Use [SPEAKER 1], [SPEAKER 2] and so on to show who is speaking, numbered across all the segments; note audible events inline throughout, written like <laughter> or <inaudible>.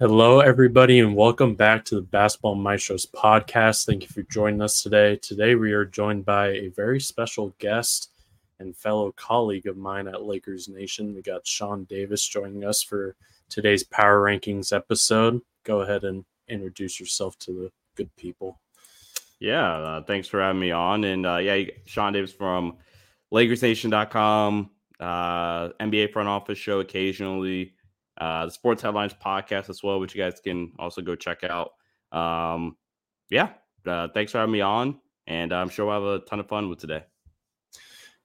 [SPEAKER 1] Hello, everybody, and welcome back to the Basketball Maestros podcast. Thank you for joining us today. Today, we are joined by a very special guest and fellow colleague of mine at Lakers Nation. We got Sean Davis joining us for today's Power Rankings episode. Go ahead and introduce yourself to the good people.
[SPEAKER 2] Yeah, uh, thanks for having me on. And uh, yeah, Sean Davis from LakersNation.com, uh, NBA front office show occasionally uh, the Sports Headlines podcast as well, which you guys can also go check out. Um, yeah, uh, thanks for having me on, and I'm sure we'll have a ton of fun with today.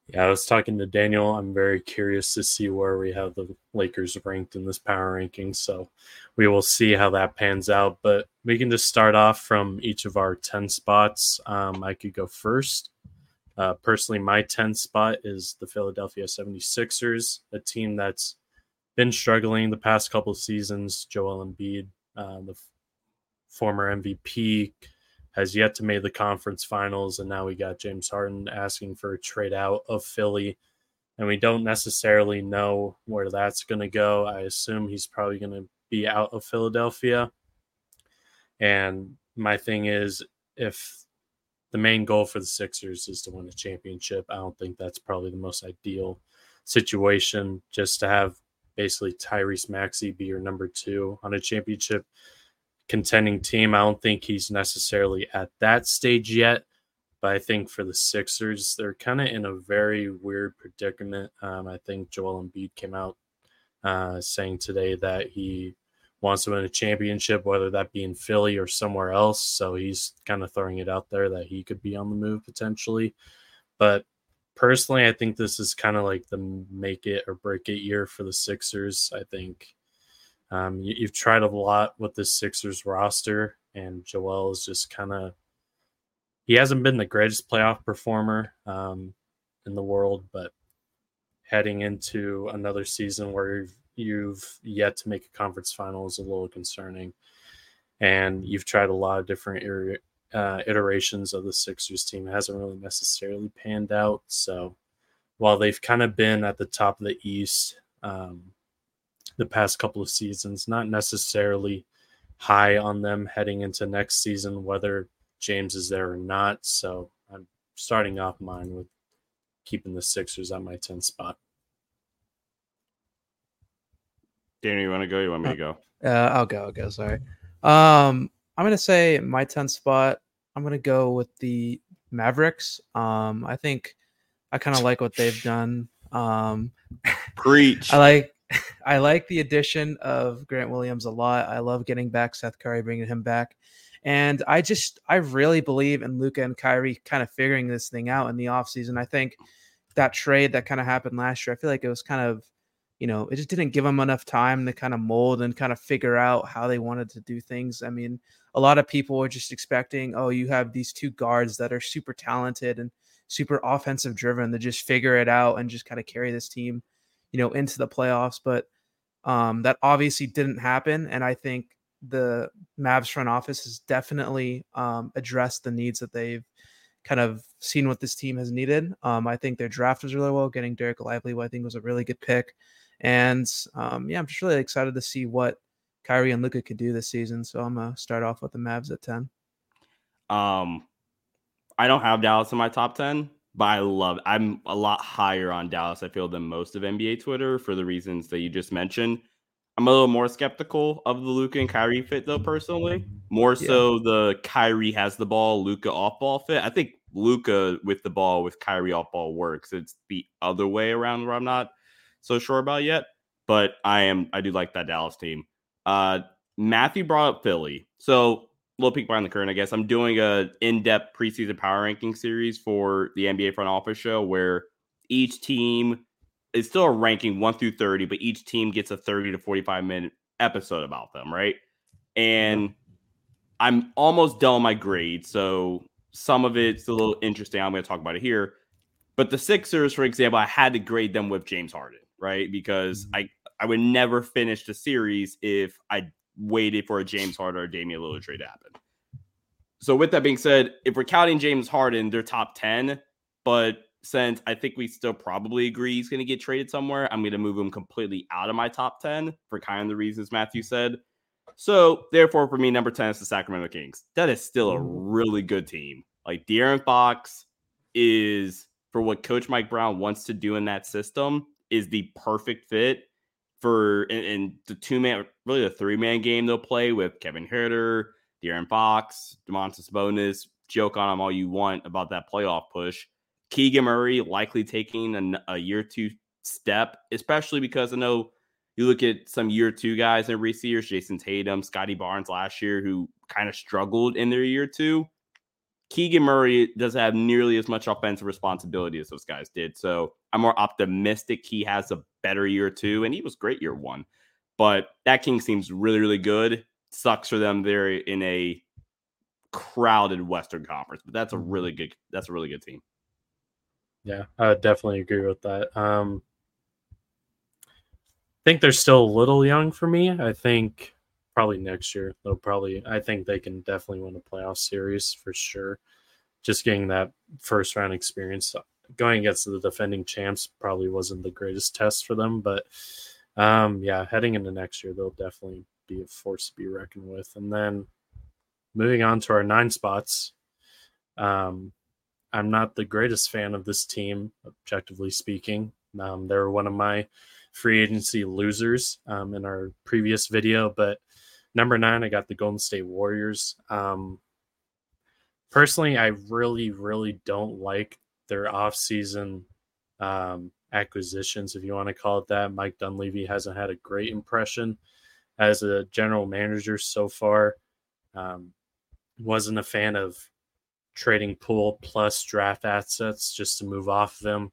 [SPEAKER 1] Yeah, I was talking to Daniel. I'm very curious to see where we have the Lakers ranked in this power ranking. So we will see how that pans out. But we can just start off from each of our 10 spots. Um, I could go first. Uh, personally, my 10th spot is the Philadelphia 76ers, a team that's been struggling the past couple of seasons. Joel Embiid, uh, the f- former MVP, has yet to make the conference finals, and now we got James Harden asking for a trade out of Philly, and we don't necessarily know where that's going to go. I assume he's probably going to be out of Philadelphia. And my thing is, if the main goal for the Sixers is to win a championship, I don't think that's probably the most ideal situation just to have basically Tyrese Maxey be your number two on a championship contending team. I don't think he's necessarily at that stage yet, but I think for the Sixers, they're kind of in a very weird predicament. Um, I think Joel Embiid came out uh, saying today that he wants to win a championship, whether that be in Philly or somewhere else. So he's kind of throwing it out there that he could be on the move potentially. But personally, I think this is kind of like the make it or break it year for the Sixers. I think um, you, have tried a lot with the Sixers roster, and Joel is just kind of he hasn't been the greatest playoff performer um, in the world, but heading into another season where you've, you've yet to make a conference final is a little concerning. And you've tried a lot of different uh, iterations of the Sixers team hasn't really necessarily panned out. So while they've kind of been at the top of the East um, the past couple of seasons, not necessarily high on them heading into next season, whether James is there or not. So I'm starting off mine with keeping the Sixers at my 10 spot.
[SPEAKER 2] Danny, you want to go? You want me to
[SPEAKER 3] go? Uh, I'll go. I'll go. Sorry. Um, I'm gonna say my 10th spot. I'm gonna go with the Mavericks. Um, I think I kind of like what they've done. Um, <laughs>
[SPEAKER 2] Preach.
[SPEAKER 3] I like <laughs> I like the addition of Grant Williams a lot. I love getting back Seth Curry, bringing him back. And I just, I really believe in Luka and Kyrie kind of figuring this thing out in the offseason. I think that trade that kind of happened last year, I feel like it was kind of you know, it just didn't give them enough time to kind of mold and kind of figure out how they wanted to do things. I mean, a lot of people were just expecting, oh, you have these two guards that are super talented and super offensive driven to just figure it out and just kind of carry this team, you know, into the playoffs. But um, that obviously didn't happen. And I think the Mavs front office has definitely um, addressed the needs that they've kind of seen what this team has needed. Um, I think their draft was really well. Getting Dereck Lively, I think was a really good pick. And um, yeah, I'm just really excited to see what Kyrie and Luka could do this season. So I'm gonna start off with the Mavs at 10.
[SPEAKER 2] Um, I don't have Dallas in my top 10, but I love. I'm a lot higher on Dallas. I feel than most of NBA Twitter for the reasons that you just mentioned. I'm a little more skeptical of the Luka and Kyrie fit though, personally. More yeah. so the Kyrie has the ball, Luka off ball fit. I think Luka with the ball with Kyrie off ball works. It's the other way around where I'm not so sure about yet, but I am I do like that Dallas team. Uh, Matthew brought up Philly, so a little peek behind the curtain. I guess I'm doing a in-depth preseason power ranking series for the NBA front office show where each team is still a ranking one through thirty, but each team gets a thirty to forty-five minute episode about them, right? And I'm almost done my grade, so some of it's a little interesting. I'm going to talk about it here. But the Sixers, for example, I had to grade them with James Harden right? Because mm-hmm. I I would never finish the series if I waited for a James Harden or Damian Lillard trade to happen. So with that being said, if we're counting James Harden, they're top 10, but since I think we still probably agree he's going to get traded somewhere, I'm going to move him completely out of my top 10 for kind of the reasons Matthew said. So, therefore, for me, number 10 is the Sacramento Kings. That is still a really good team. Like De'Aaron Fox is for what Coach Mike Brown wants to do in that system is the perfect fit for in, the two man, really the three man game they'll play with Kevin Huerter, De'Aaron Fox, Domantas Sabonis. Joke on them all you want about that playoff push. Keegan Murray likely taking a, a year two step, especially because I know you look at some year two guys in recent years, Jayson Tatum, Scottie Barnes last year, who kind of struggled in their year two. Keegan Murray doesn't have nearly as much offensive responsibility as those guys did. So I'm more optimistic he has a better year two, and he was great year one. But that King seems really, really good. Sucks for them. They're in a crowded Western Conference, but that's a really good. That's a really good team.
[SPEAKER 1] Yeah, I definitely agree with that. Um, I think they're still a little young for me. I think probably next year they'll probably I think they can definitely win a playoff series for sure. Just getting that first round experience going against the defending champs probably wasn't the greatest test for them, but um yeah, heading into next year they'll definitely be a force to be reckoned with. And then moving on to our nine spots. Um I'm not the greatest fan of this team, objectively speaking. Um, they're one of my free agency losers um, in our previous video, but Number nine, I got the Golden State Warriors. Um, personally, I really, really don't like their offseason um, acquisitions, if you want to call it that. Mike Dunleavy hasn't had a great impression as a general manager so far. Um, wasn't a fan of trading Poole plus draft assets just to move off of him.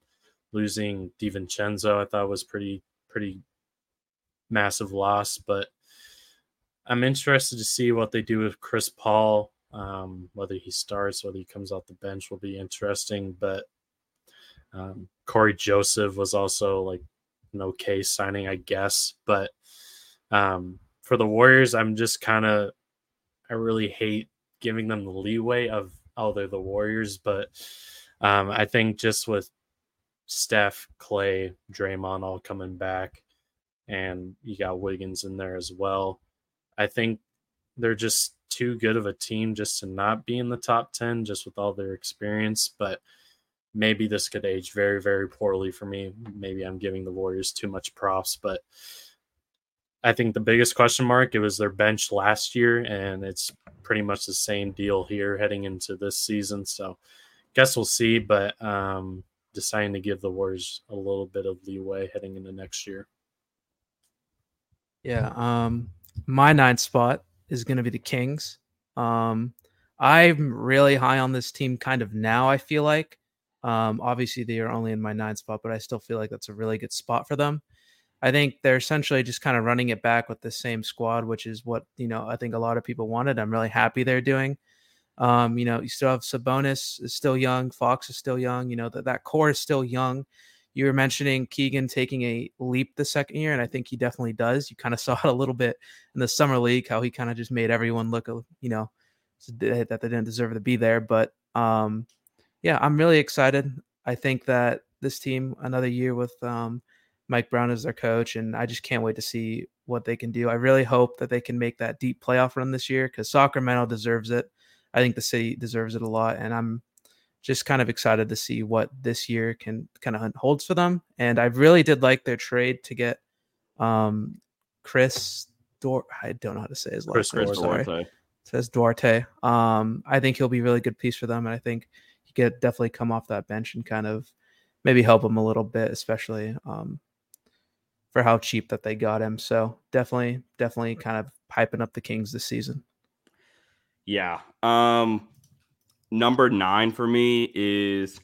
[SPEAKER 1] Losing DiVincenzo, I thought was pretty pretty massive loss, but I'm interested to see what they do with Chris Paul. Um, whether he starts, whether he comes off the bench will be interesting. But um, Cory Joseph was also like an okay signing, I guess. But um, for the Warriors, I'm just kind of, I really hate giving them the leeway of, oh, they're the Warriors. But um, I think just with Steph, Klay, Draymond all coming back, and you got Wiggins in there as well. I think they're just too good of a team just to not be in the top 10 just with all their experience but maybe this could age very very poorly for me. Maybe i'm giving the warriors too much props but i think the biggest question mark it was their bench last year and it's pretty much the same deal here heading into this season so guess we'll see but um deciding to give the warriors a little bit of leeway heading into next year.
[SPEAKER 3] Yeah um my ninth spot is going to be the Kings. Um, I'm really high on this team kind of now, I feel like. Um, obviously, they are only in my nine spot, but I still feel like that's a really good spot for them. I think they're essentially just kind of running it back with the same squad, which is what, you know, I think a lot of people wanted. I'm really happy they're doing. Um, you know, you still have Sabonis is still young, Fox is still young, you know, that, that core is still young you were mentioning Keegan taking a leap the second year, and I think he definitely does. You kind of <laughs> saw it a little bit in the summer league, how he kind of just made everyone look, you know, that they didn't deserve to be there. But um, yeah, I'm really excited. I think that this team, another year with um, Mike Brown as their coach, and I just can't wait to see what they can do. I really hope that they can make that deep playoff run this year because Sacramento deserves it. I think the city deserves it a lot, and I'm just kind of excited to see what this year can kind of holds for them. And I really did like their trade to get um, Chris Dor. I don't know how to say his last name. Sorry. says Duarte. Um, I think he'll be a really good piece for them, and I think he could definitely come off that bench and kind of maybe help them a little bit, especially um, for how cheap that they got him. So definitely, definitely kind of piping up the Kings this season.
[SPEAKER 2] Yeah. Um, number nine for me is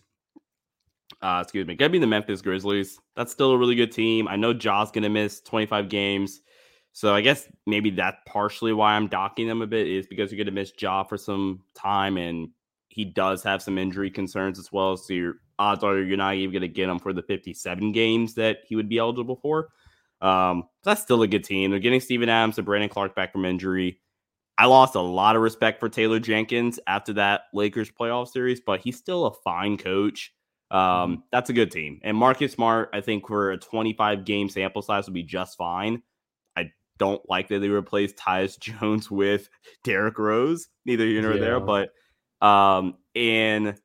[SPEAKER 2] uh, excuse me, gotta be the Memphis Grizzlies. That's still a really good team. I know Ja's gonna miss 25 games. So I guess maybe that's partially why I'm docking them a bit is because you're gonna miss Ja for some time and he does have some injury concerns as well. So your odds are you're not even gonna get him for the 57 games that he would be eligible for. Um, that's still a good team. They're getting Steven Adams and Brandon Clarke back from injury. I lost a lot of respect for Taylor Jenkins after that Lakers playoff series, but he's still a fine coach. Um, mm-hmm. that's a good team. And Marcus Smart, I think for a 25 game sample size would be just fine. I don't like that they replaced Tyus <laughs> Jones with Derrick Rose. Neither here nor yeah. there, but um, and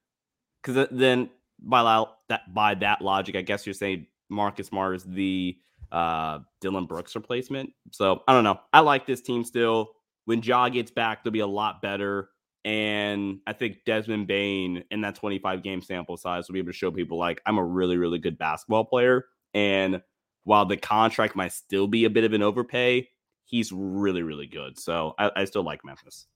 [SPEAKER 2] because then by that by that logic, I guess you're saying Marcus Smart is the uh, Dillon Brooks replacement. So I don't know. I like this team still. When Ja gets back, they'll be a lot better. And I think Desmond Bane in that 25 game sample size will be able to show people like I'm a really, really good basketball player. And while the contract might still be a bit of an overpay, he's really, really good. So I, I still like Memphis.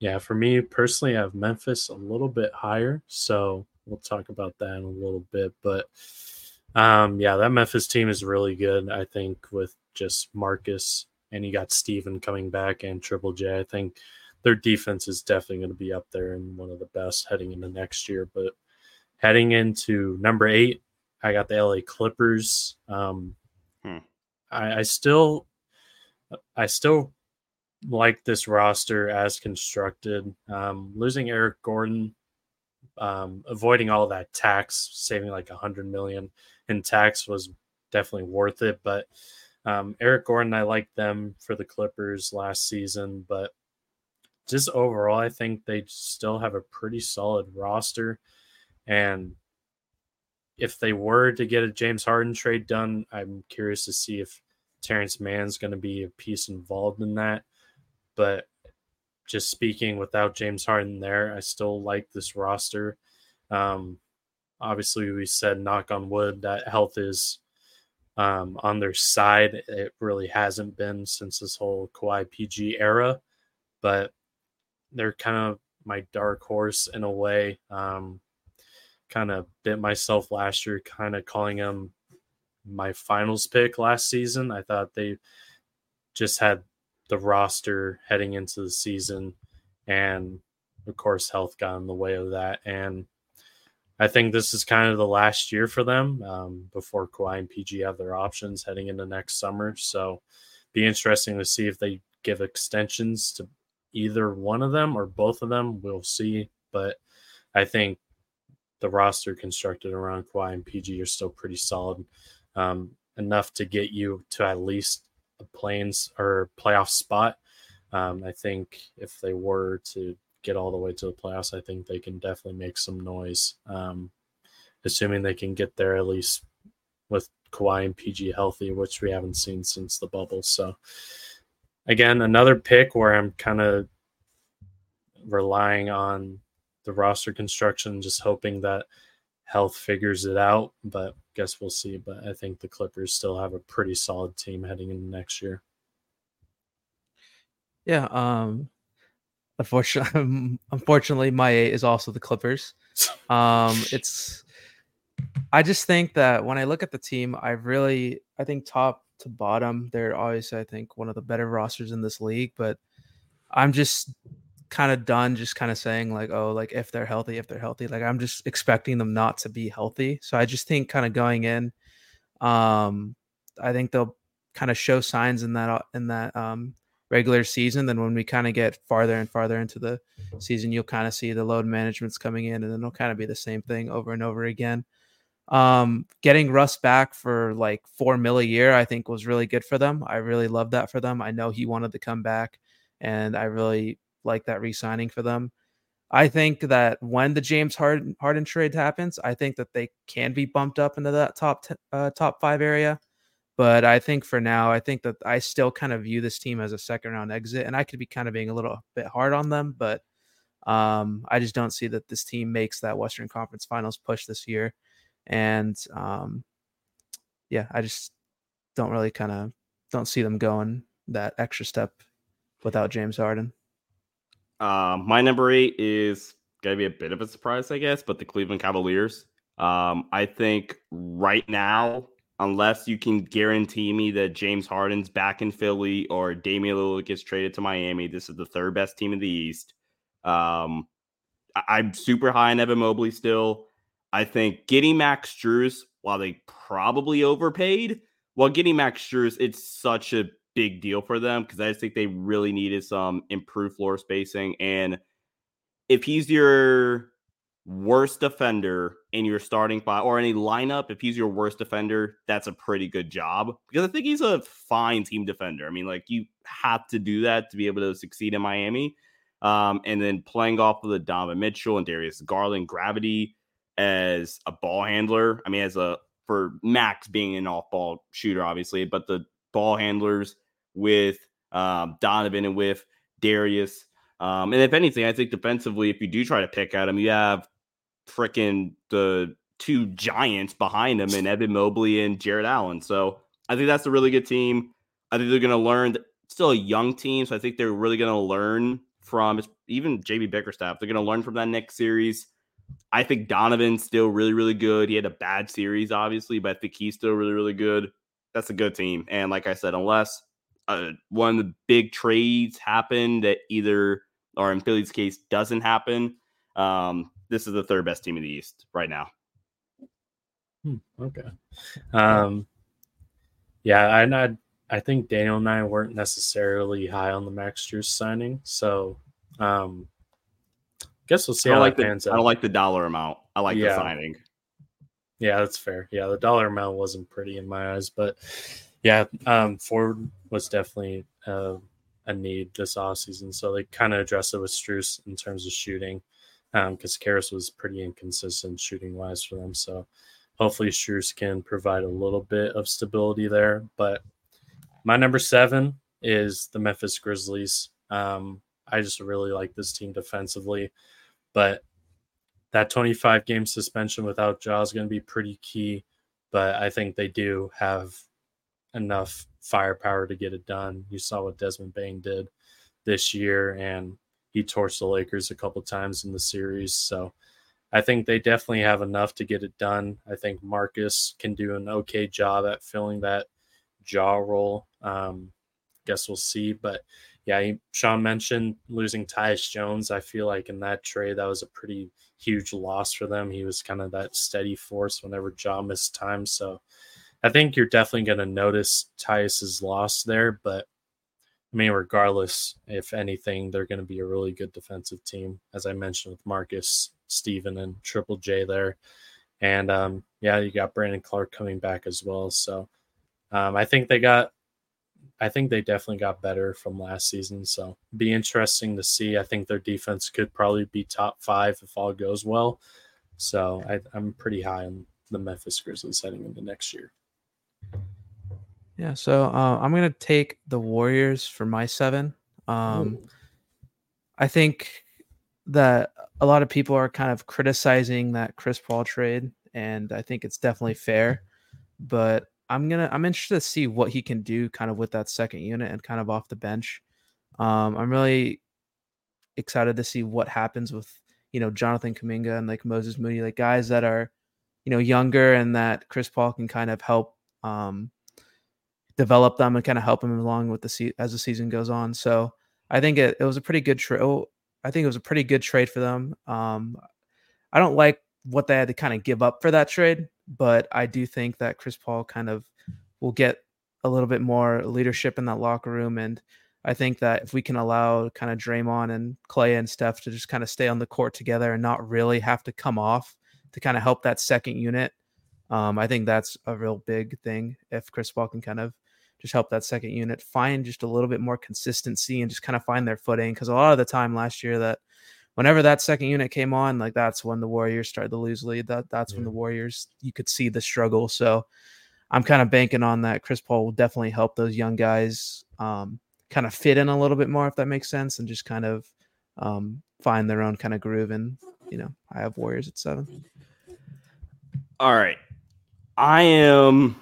[SPEAKER 1] Yeah, for me personally, I have Memphis a little bit higher. So we'll talk about that in a little bit. But um, yeah, that Memphis team is really good. I think with just Marcus and you got Steven coming back and Triple J. I think their defense is definitely going to be up there and one of the best heading into next year. But heading into number eight, I got the LA Clippers. Um, hmm. I, I still, I still like this roster as constructed. Um, losing Eric Gordon, um, avoiding all that tax, saving like a hundred million in tax was definitely worth it. But um, Eric Gordon, I liked them for the Clippers last season, but just overall, I think they still have a pretty solid roster. And if they were to get a James Harden trade done, I'm curious to see if Terrence Mann's going to be a piece involved in that. But just speaking without James Harden there, I still like this roster. Um, obviously, we said knock on wood that health is um, on their side. It really hasn't been since this whole Kawhi PG era, but they're kind of my dark horse in a way. Um, kind of bit myself last year, kind of calling them my finals pick last season. I thought they just had the roster heading into the season, and of course, health got in the way of that. And I think this is kind of the last year for them um, before Kawhi and PG have their options heading into next summer. So, be interesting to see if they give extensions to either one of them or both of them. We'll see. But I think the roster constructed around Kawhi and PG are still pretty solid, um, enough to get you to at least a play-ins or playoff spot. Um, I think if they were to get all the way to the playoffs, I think they can definitely make some noise. Um, assuming they can get there at least with Kawhi and PG healthy, which we haven't seen since the bubble. So again, another pick where I'm kind of relying on the roster construction, just hoping that health figures it out. But guess we'll see. But I think the Clippers still have a pretty solid team heading into next year.
[SPEAKER 3] Yeah. Um. <laughs> Unfortunately, unfortunately, my eight is also the Clippers. Um. <laughs> It's. I just think that when I look at the team, I really, I think top to bottom, they're obviously, I think, one of the better rosters in this league. But I'm just kind of done just kind of saying like oh like if they're healthy if they're healthy like i'm just expecting them not to be healthy so i just think kind of going in um i think they'll kind of show signs in that uh, in that um regular season then when we kind of get farther and farther into the season you'll kind of see the load management's coming in and then it'll kind of be the same thing over and over again um getting russ back for like four mil a year i think was really good for them i really love that for them i know he wanted to come back and i really like that re-signing for them. I think that when the James Harden, Harden trade happens, I think that they can be bumped up into that top t- uh, top five area. But I think for now, I think that I still kind of view this team as a second round exit, and I could be kind of being a little bit hard on them, but um, I just don't see that this team makes that Western Conference Finals push this year, and um, yeah, I just don't really kind of don't see them going that extra step without James Harden.
[SPEAKER 2] Um, my number eight is gonna be a bit of a surprise, I guess, but the Cleveland Cavaliers. Um, I think right now, unless you can guarantee me that James Harden's back in Philly or Damian Lillard gets traded to Miami, this is the third best team in the East. Um, I- am super high on Evan Mobley still. I think getting Max Strus, while they probably overpaid, while getting Max Strus, it's such a big deal for them because I just think they really needed some improved floor spacing. And if he's your worst defender in your starting five or any lineup, if he's your worst defender, that's a pretty good job because I think he's a fine team defender. I mean, like you have to do that to be able to succeed in Miami. Um, and then playing off of the Donovan Mitchell and Darius Garland gravity as a ball handler. I mean, as a for Max being an off ball shooter, obviously, but the ball handlers with um, Donovan and with Darius. Um, and if anything, I think defensively, if you do try to pick at him, you have freaking the two giants behind him and Evan Mobley and Jarrett Allen. So I think that's a really good team. I think they're going to learn. Still a young team, so I think they're really going to learn from even JB Bickerstaff. They're going to learn from that next series. I think Donovan's still really, really good. He had a bad series, obviously, but I think he's still really, really good. That's a good team. And like I said, unless uh, one of the big trades happen that either, or in Philly's case, doesn't happen, um, this is the third best team in the East right now.
[SPEAKER 1] Hmm, okay. Um, yeah, I, I I think Daniel and I weren't necessarily high on the Max Strus signing, so um, guess we'll see
[SPEAKER 2] I
[SPEAKER 1] how
[SPEAKER 2] like
[SPEAKER 1] that
[SPEAKER 2] the,
[SPEAKER 1] pans
[SPEAKER 2] I don't like the dollar amount. I like
[SPEAKER 1] Yeah.
[SPEAKER 2] the signing.
[SPEAKER 1] Yeah, that's fair. Yeah, the dollar amount wasn't pretty in my eyes, but yeah, um, Ford was definitely uh, a need this offseason. So they kind of addressed it with Strus in terms of shooting because Caris was pretty inconsistent shooting wise for them. So hopefully Strus can provide a little bit of stability there. But my number seven is the Memphis Grizzlies. Um, I just really like this team defensively, but that 25 game suspension without Ja is going to be pretty key. But I think they do have enough firepower to get it done. You saw what Desmond Bane did this year, and he torched the Lakers a couple times in the series. So I think they definitely have enough to get it done. I think Marcus can do an okay job at filling that Ja role. Um, guess we'll see. But yeah, he, Sean mentioned losing Tyus Jones. I feel like in that trade, that was a pretty huge loss for them. He was kind of that steady force whenever Ja missed time. So I think you're definitely going to notice Tyus's loss there. But I mean, regardless, if anything, they're going to be a really good defensive team, as I mentioned with Marcus, Steven, and Triple J there. And um, yeah, you got Brandon Clarke coming back as well. So um, I think they got, I think they definitely got better from last season. So be interesting to see. I think their defense could probably be top five if all goes well. So I, I'm pretty high on the Memphis Grizzlies heading into next year.
[SPEAKER 3] Yeah, so uh, I'm gonna take the Warriors for my seven. Um, I think that a lot of people are kind of criticizing that Chris Paul trade, and I think it's definitely fair. But I'm gonna I'm interested to see what he can do, kind of with that second unit and kind of off the bench. Um, I'm really excited to see what happens with you know Jonathan Kuminga and like Moses Moody, like guys that are you know younger and that Chris Paul can kind of help um, develop them and kind of help them along with the se- as the season goes on. So I think it, it was a pretty good trade. I think it was a pretty good trade for them. Um, I don't like what they had to kind of give up for that trade, but I do think that Chris Paul kind of will get a little bit more leadership in that locker room. And I think that if we can allow kind of Draymond and Klay and Steph to just kind of stay on the court together and not really have to come off to kind of help that second unit, um, I think that's a real big thing. If Chris Paul can kind of just help that second unit find just a little bit more consistency and just kind of find their footing. Because a lot of the time last year, that whenever that second unit came on, like that's when the Warriors started to lose lead. That that's when the Warriors you could see the struggle. So I'm kind of banking on that. Chris Paul will definitely help those young guys um, kind of fit in a little bit more, if that makes sense, and just kind of um, find their own kind of groove. And you know, I have Warriors at seven.
[SPEAKER 2] All right. I am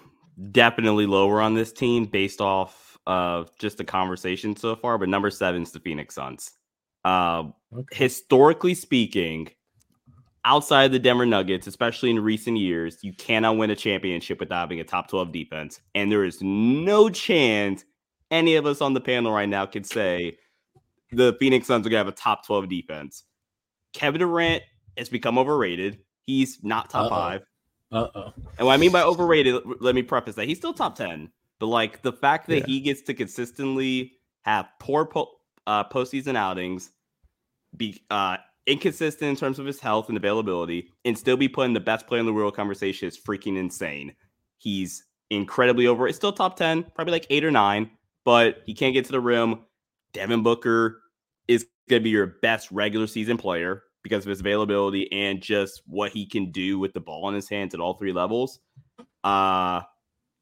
[SPEAKER 2] definitely lower on this team based off of just the conversation so far, but number seven is the Phoenix Suns. Uh,
[SPEAKER 1] Okay.
[SPEAKER 2] historically speaking, outside of the Denver Nuggets, especially in recent years, you cannot win a championship without having a top 12 defense. And there is no chance any of us on the panel right now could say the Phoenix Suns are going to have a top 12 defense. Kevin Durant has become overrated. He's not top
[SPEAKER 1] Uh-oh.
[SPEAKER 2] five.
[SPEAKER 1] Uh oh.
[SPEAKER 2] And what I mean by overrated, let me preface that he's still top 10. But like the fact that
[SPEAKER 3] Yeah.
[SPEAKER 2] he gets to consistently have poor po- uh, postseason outings, be uh, inconsistent in terms of his health and availability, and still be put in the best player in the world conversation is freaking insane. He's incredibly over. It's still top 10, probably like eight or nine, but he can't get to the rim. Devin Booker is going to be your best regular season player because of his availability and just what he can do with the ball in his hands at all three levels. Uh,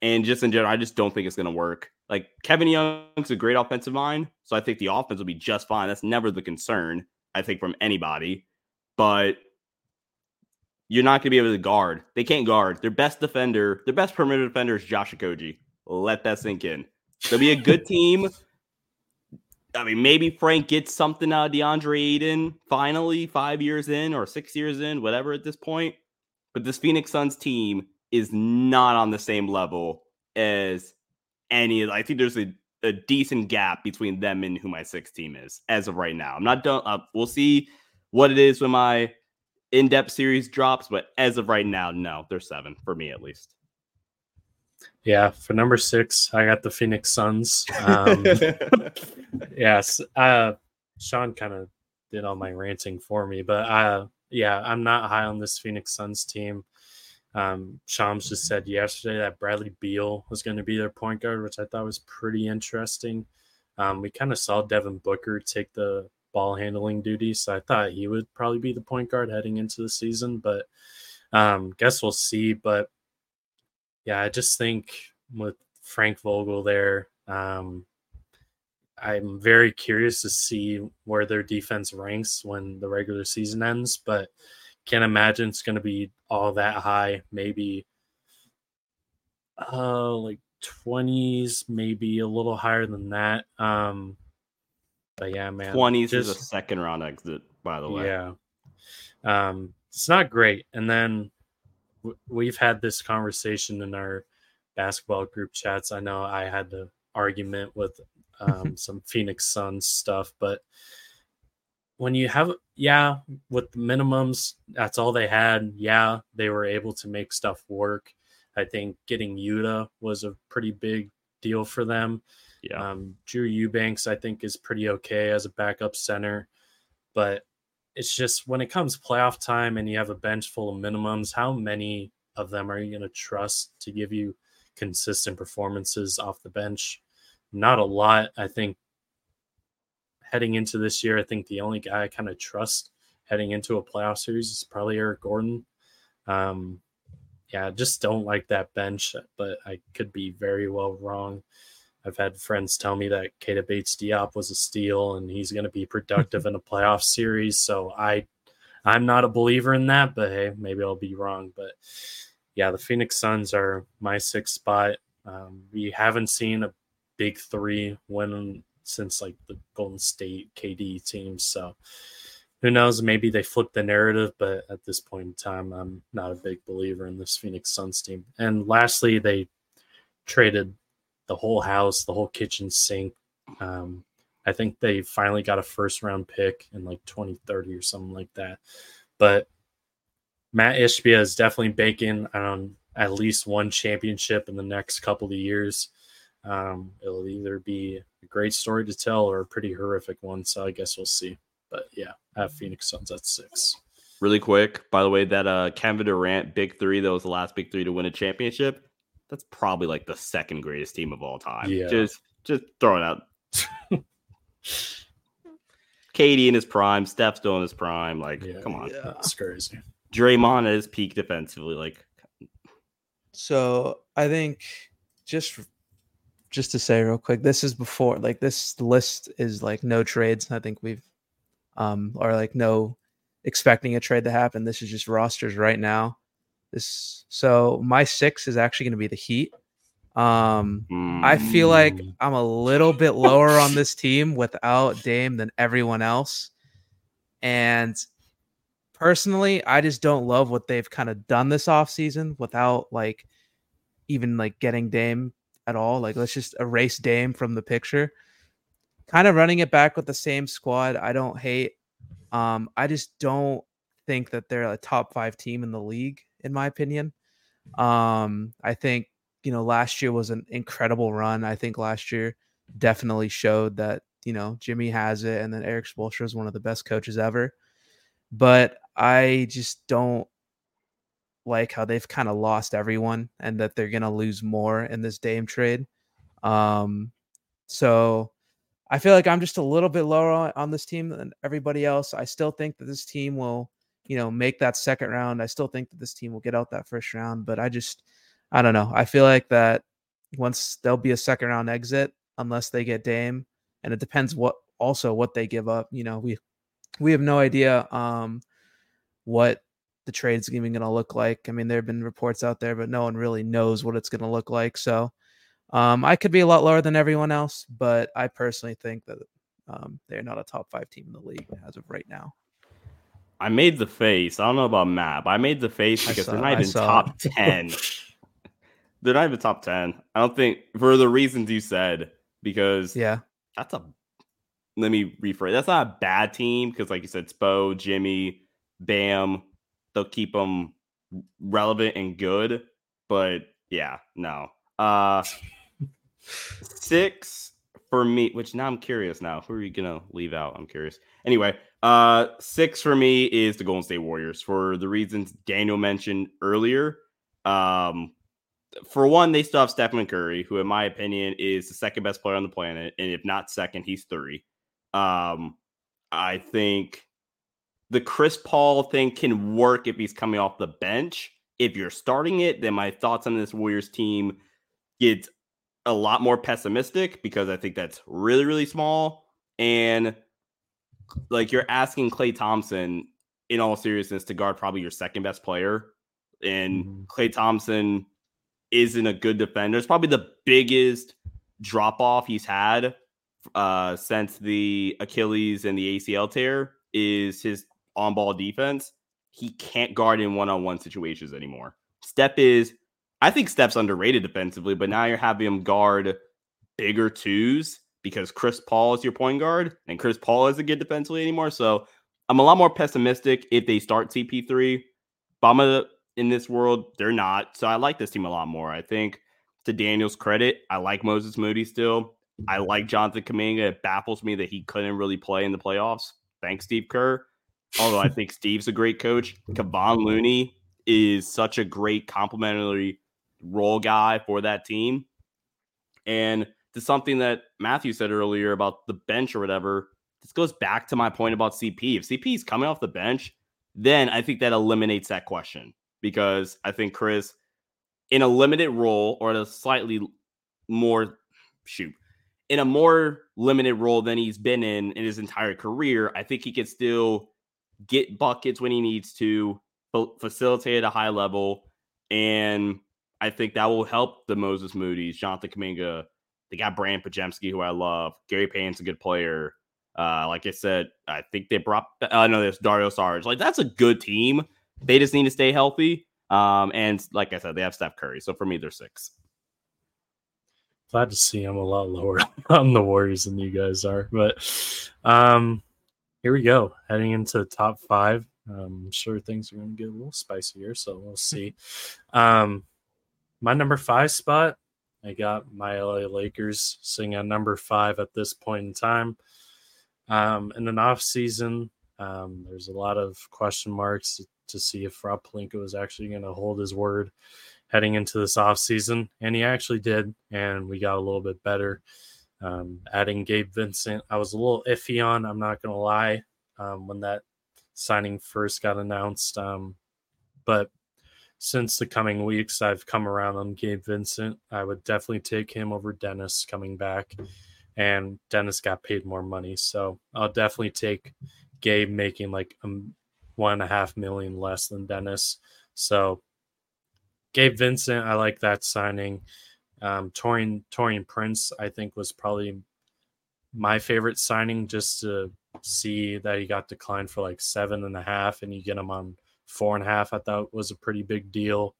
[SPEAKER 2] and just in general, I just don't think it's going to work. Like Kevin Young's a great offensive mind, so I think the offense will be just fine. That's never the concern, I think, from anybody. But you're not going to be able to guard. They can't guard. Their best defender, their best perimeter defender is Josh Okogie. Let that sink in. They'll be a good <laughs> team. I mean, maybe Frank gets something out of DeAndre Ayton finally, five years in or six years in, whatever at this point. But this Phoenix Suns team is not on the same level as any. I think there's a, a decent gap between them and who my sixth team is as of right now. I'm not done. Uh, we'll see what it is when my in-depth series drops, but as of right now, no, they're seven for me at least.
[SPEAKER 1] Yeah, for number six, I got the Phoenix Suns. Um, <laughs> yes, uh, Sean kind of did all my ranting for me, but uh, yeah, I'm not high on this Phoenix Suns team. Um, Shams just said yesterday that Bradley Beal was going to be their point guard, which I thought was pretty interesting. Um, we kind of saw Devin Booker take the ball handling duty, so I thought he would probably be the point guard heading into the season, but um, guess we'll see. But yeah, I just think with Frank Vogel there, um, I'm very curious to see where their defense ranks when the regular season ends, but can't imagine it's going to be all that high. Maybe uh like 20s, maybe a little higher than that. Um but yeah, man.
[SPEAKER 2] 20s just, is a second round exit, by the way.
[SPEAKER 1] Yeah. Um it's not great. And then we've had this conversation in our basketball group chats. I know I had the argument with um, <laughs> some Phoenix Suns stuff, but when you have, yeah, with the minimums, that's all they had. Yeah, they were able to make stuff work. I think getting Yuta was a pretty big deal for them. Yeah. Um, Drew Eubanks, I think, is pretty okay as a backup center, but it's just when it comes playoff time and you have a bench full of minimums, how many of them are you going to trust to give you consistent performances off the bench? Not a lot. I think heading into this year, I think the only guy I kind of trust heading into a playoff series is probably Eric Gordon. Um, yeah, I just don't like that bench, but I could be very well wrong. I've had friends tell me that Keita Bates Diop was a steal and he's going to be productive <laughs> in a playoff series. So I, I'm not a believer in that, but hey, maybe I'll be wrong. But yeah, the Phoenix Suns are my sixth spot. Um, we haven't seen a big three win since like the Golden State KD team. So who knows? Maybe they flip the narrative, but at this point in time, I'm not a big believer in this Phoenix Suns team. And lastly, they traded the whole house, the whole kitchen sink. Um, I think they finally got a first round pick in like 2030 or something like that. But Matt Ishbia is definitely banking on at least one championship in the next couple of years. Um, it'll either be a great story to tell or a pretty horrific one. So I guess we'll see. But yeah, I have Phoenix Suns at six.
[SPEAKER 2] Really quick, by the way, that uh Kevin Durant big three, that was the last big three to win a championship that's probably like the second greatest team of all time. Yeah. Just just throw it out. KD in his prime, Steph still in his prime. Like, yeah, come on.
[SPEAKER 1] Yeah. That's crazy.
[SPEAKER 2] Draymond at his peak defensively. Like
[SPEAKER 3] so I think just just to say real quick, this is before like this list is like no trades. I think we've um or like no expecting a trade to happen. This is just rosters right now. This so my six is actually going to be the Heat. Um, mm. I feel like mm. I'm a little bit lower on this team without Dame than everyone else, and personally, I just don't love what they've kind of done this offseason without like even like getting Dame at all. Like, let's just erase Dame from the picture. Kind of running it back with the same squad. I don't hate. Um, I just don't think that they're a top five team in the league in my opinion. Um, I think you know last year was an incredible run. I think last year definitely showed that you know Jimmy has it, and then Erik Spoelstra is one of the best coaches ever. but I just don't like how they've kind of lost everyone and that they're to lose more in this Dame trade. Um, so I feel like I'm just a little bit lower on, on this team than everybody else. I still think that this team will, you know, make that second round. I still think that this team will get out that first round, but I just, I don't know. I feel like that once there'll be a second round exit unless they get Dame, and it depends what also what they give up. You know, we we have no idea um what the trade's even going to look like. I mean, there have been reports out there, but no one really knows what it's going to look like. So um, I could be a lot lower than everyone else, but I personally think that um, they're not a top five team in the league as of right now.
[SPEAKER 2] I made the face. I don't know about Map. I made the face because saw, they're not even top 10. <laughs> they're not even top 10. I don't think for the reasons you said, because
[SPEAKER 3] yeah,
[SPEAKER 2] that's a let me rephrase. That's not a bad team because, like you said, Spo, Jimmy, Bam, they'll keep them relevant and good. But yeah, no. Uh <laughs> six for me, which now I'm curious now. Who are you gonna leave out? I'm curious. Anyway, uh six for me is the Golden State Warriors for the reasons Daniel mentioned earlier. Um for one, they still have Stephen Curry, who, in my opinion, is the second best player on the planet. And if not second, he's three. Um, I think the Chris Paul thing can work if he's coming off the bench. If you're starting it, then my thoughts on this Warriors team get a lot more pessimistic because I think that's really, really small. And like you're asking Klay Thompson, in all seriousness, to guard probably your second best player. And mm-hmm. Klay Thompson isn't a good defender. It's probably the biggest drop off he's had uh, since the Achilles and the ACL tear is his on ball defense. He can't guard in one on one situations anymore. Steph is, I think Steph's underrated defensively, but now you're having him guard bigger twos because Chris Paul is your point guard and Chris Paul isn't good defensively anymore. So I'm a lot more pessimistic if they start CP3. Bama in this world, they're not. So I like this team a lot more. I think to Daniel's credit, I like Moses Moody still. I like Jonathan Kuminga. It baffles me that he couldn't really play in the playoffs. Thanks, Steve Kerr. Although I think Steve's a great coach. Kevon Looney is such a great complementary role guy for that team. And to something that Matthew said earlier about the bench or whatever, this goes back to my point about CP. If CP is coming off the bench, then I think that eliminates that question because I think Chris, in a limited role or a slightly more shoot, in a more limited role than he's been in in his entire career, I think he can still get buckets when he needs to, facilitate at a high level, and I think that will help the Moses Moody's, Jonathan Kuminga. They got Brandin Podziemski, who I love. Gary Payne's a good player. Uh, like I said, I think they brought. I uh, know there's Dario Saric. Like that's a good team. They just need to stay healthy. Um, and like I said, they have Steph Curry. So for me, they're six
[SPEAKER 1] glad to see I'm a lot lower <laughs> on the Warriors than you guys are. But um, here we go, heading into the top five. Um, I'm sure things are going to get a little spicier, so we'll see. Um, my number five spot, I got my LA Lakers sitting at number five at this point in time. Um, in an off season, um, there's a lot of question marks to, see if Rob Pelinka is actually going to hold his word heading into this off season, and he actually did, and we got a little bit better. Um, adding Gabe Vincent, I was a little iffy on, I'm not going to lie, um, when that signing first got announced. Um, but since the coming weeks, I've come around on Gabe Vincent. I would definitely take him over Dennis coming back, and Dennis got paid more money. So I'll definitely take Gabe making like a one and a half million less than Dennis. So Gabe Vincent, I like that signing. Um, Taurean Taurean Prince, I think, was probably my favorite signing just to see that he got declined for like seven and a half and you get him on four and a half. I thought was a pretty big deal.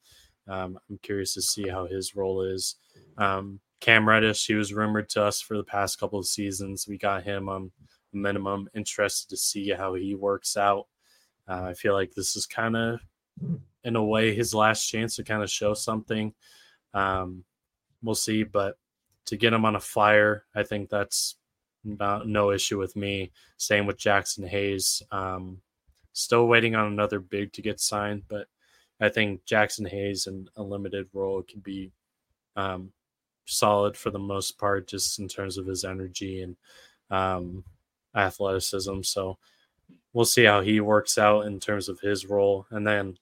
[SPEAKER 1] Um, I'm curious to see how his role is. Um, Cam Reddish, he was rumored to us for the past couple of seasons. We got him on minimum. Interested to see how he works out. Uh, I feel like this is kind of in a way his last chance to kind of show something. Um, we'll see, but to get him on a flyer, I think that's not, no issue with me. Same with Jaxson Hayes. Um, Still waiting on another big to get signed, but I think Jaxson Hayes in a limited role can be um, solid for the most part, just in terms of his energy and um, athleticism. So we'll see how he works out in terms of his role. And then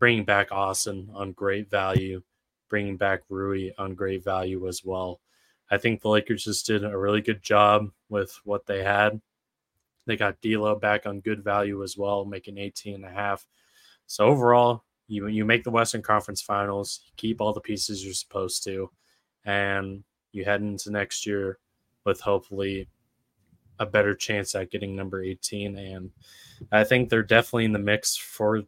[SPEAKER 1] bringing back Austin on great value, bringing back Rui on great value as well. I think the Lakers just did a really good job with what they had. They got D'Lo back on good value as well, making 18 and a half. So overall, you you make the Western Conference Finals, you keep all the pieces you're supposed to, and you head into next year with hopefully a better chance at getting number 18. And I think they're definitely in the mix for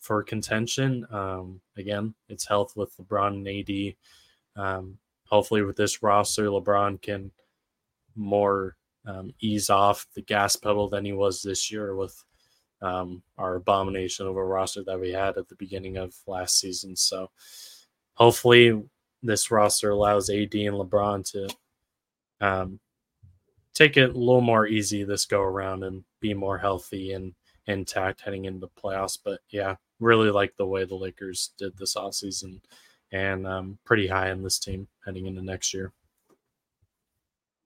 [SPEAKER 1] for contention. Um, again, it's health with LeBron and AD. Um, hopefully, with this roster, LeBron can more um, ease off the gas pedal than he was this year with um, our abomination of a roster that we had at the beginning of last season. So, hopefully, this roster allows AD and LeBron to um, take it a little more easy this go around and be more healthy and intact heading into the playoffs. But yeah, really like the way the Lakers did this offseason and um, pretty high in this team heading into next year.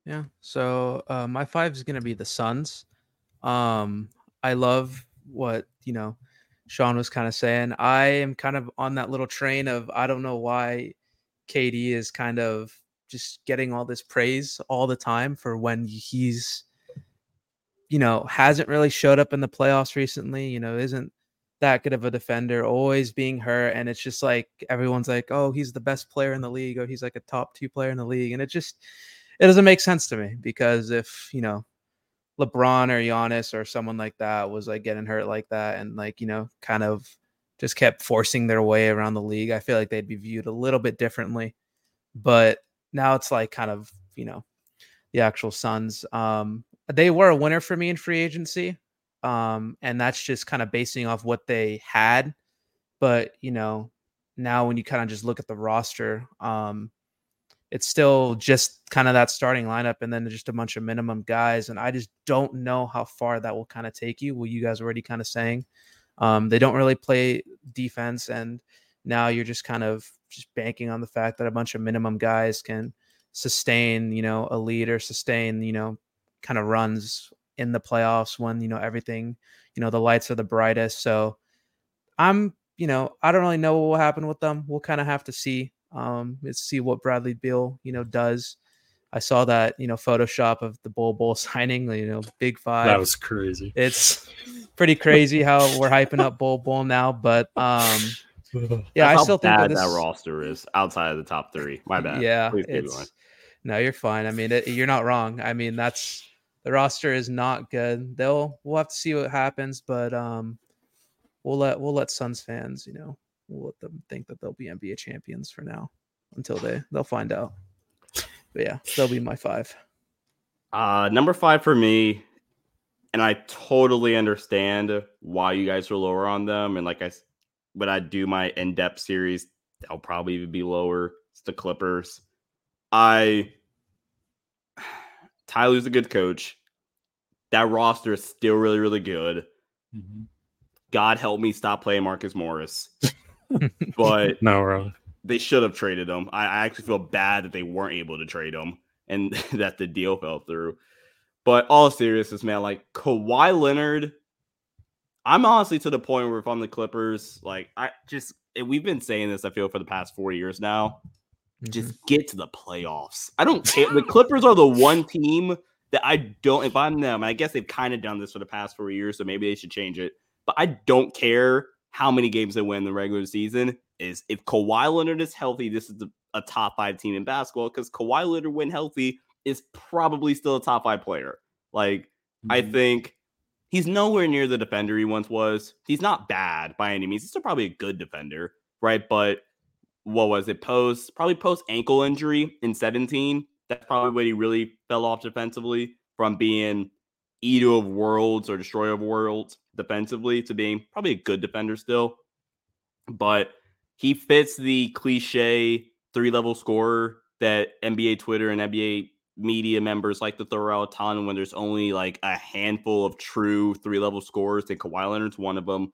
[SPEAKER 3] Yeah. So uh, my five is going to be the Suns. Um, I love what, you know, Sean was kind of saying. I am kind of on that little train of I don't know why KD is kind of just getting all this praise all the time for when he's you know hasn't really showed up in the playoffs recently you know isn't that good of a defender always being hurt and it's just like everyone's like oh he's the best player in the league or he's like a top 2 player in the league and it just it doesn't make sense to me because if you know LeBron or Giannis or someone like that was like getting hurt like that and like you know kind of just kept forcing their way around the league, I feel like they'd be viewed a little bit differently. But now it's like kind of, you know, the actual Suns. Um, they were a winner for me in free agency. Um, and that's just kind of basing off what they had. But, you know, now when you kind of just look at the roster, um, it's still just kind of that starting lineup and then just a bunch of minimum guys. And I just don't know how far that will kind of take you. What you guys already kind of saying. Um, they don't really play defense, and now you're just kind of just banking on the fact that a bunch of minimum guys can sustain, you know, a lead or sustain, you know, kind of runs in the playoffs when you know everything, you know, the lights are the brightest. So I'm, you know, I don't really know what will happen with them. We'll kind of have to see. Um, let's see what Bradley Beal, you know, does. I saw that, you know, Photoshop of the Bol Bol <laughs> signing, you know, big five.
[SPEAKER 1] That was crazy.
[SPEAKER 3] It's <laughs> pretty crazy how we're hyping up Bol Bol now, but um yeah, That's I still think
[SPEAKER 2] that,
[SPEAKER 3] this...
[SPEAKER 2] that roster is outside of the top three. My bad.
[SPEAKER 3] Yeah, it's no, you're fine. I mean, it, you're not wrong. I mean, that's the roster is not good. They'll we'll have to see what happens, but um, we'll let we'll let Suns fans, you know, we'll let them think that they'll be NBA champions for now until they they'll find out. But yeah, they'll be my five.
[SPEAKER 2] Uh, number five for me and I totally understand why you guys are lower on them. And like I, when I do my in depth series, they'll probably even be lower. It's the Clippers. I, <sighs> Ty Lue's a good coach. That roster is still really, really good. Mm-hmm. God help me stop playing Marcus Morris. <laughs> but
[SPEAKER 1] no, wrong.
[SPEAKER 2] They should have traded him. I, I actually feel bad that they weren't able to trade him and <laughs> that the deal fell through. But all seriousness, man, like Kawhi Leonard, I'm honestly to the point where if I'm the Clippers, like I just we've been saying this, I feel for the past four years now. Mm-hmm. Just get to the playoffs. I don't care. the Clippers are the one team that I don't. If I'm them, I guess they've kind of done this for the past four years, so maybe they should change it. But I don't care how many games they win in the regular season. Is if Kawhi Leonard is healthy, this is the, a top five team in basketball because Kawhi Leonard when healthy is probably still a top five player. Like, mm-hmm. I think he's nowhere near the defender he once was. He's not bad by any means. He's still probably a good defender, right? But what was it? Post probably post ankle injury in 17. That's probably when he really fell off defensively from being eater of worlds or destroyer of worlds defensively to being probably a good defender still. But he fits the cliche three level scorer that NBA Twitter and NBA media members like to throw out a ton when there's only like a handful of true three level scorers, and Kawhi Leonard's one of them.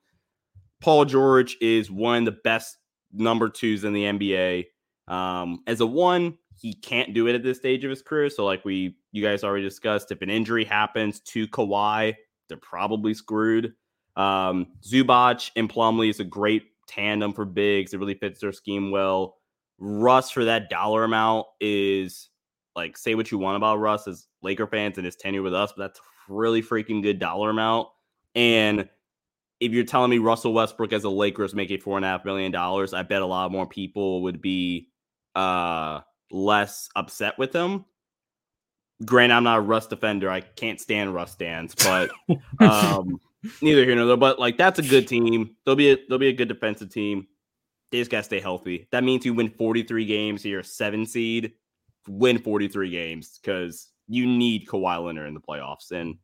[SPEAKER 2] Paul George is one of the best number twos in the NBA. Um, as a one, he can't do it at this stage of his career. So, like we you guys already discussed, if an injury happens to Kawhi, they're probably screwed. Um, Zubac and Plumlee is a great tandem for bigs. It really fits their scheme well. Russ for that dollar amount is like say what you want about Russ as Laker fans and his tenure with us, but that's really freaking good dollar amount. And if you're telling me Russell Westbrook as a Lakers making four and a half million dollars, I bet a lot more people would be uh less upset with him. Grant, I'm not a Russ defender. I can't stand Russ stands, but um <laughs> neither here nor there. But like that's a good team. They'll be a they'll be a good defensive team. They just gotta stay healthy. That means you win 43 games, you're a seven seed, win 43 games because you need Kawhi Leonard in the playoffs. And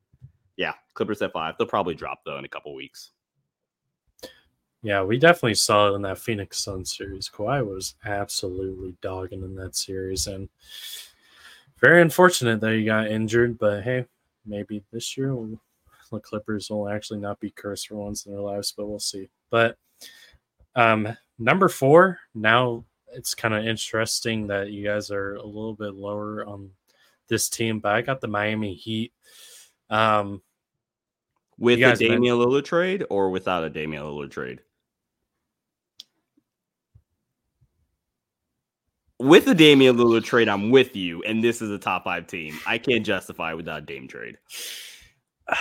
[SPEAKER 2] yeah, Clippers at five. They'll probably drop though in a couple weeks.
[SPEAKER 1] Yeah, we definitely saw it in that Phoenix Sun series. Kawhi was absolutely dogging in that series, and very unfortunate that he got injured. But hey, maybe this year we'll the Clippers will actually not be cursed for once in their lives, but we'll see. But um, number four, now it's kind of interesting that you guys are a little bit lower on this team, but I got the Miami Heat. Um,
[SPEAKER 2] with a Damian Lillard trade or without a Damian Lillard trade? With the Damian Lillard trade, I'm with you, and this is a top five team. I can't justify without Dame trade. <sighs>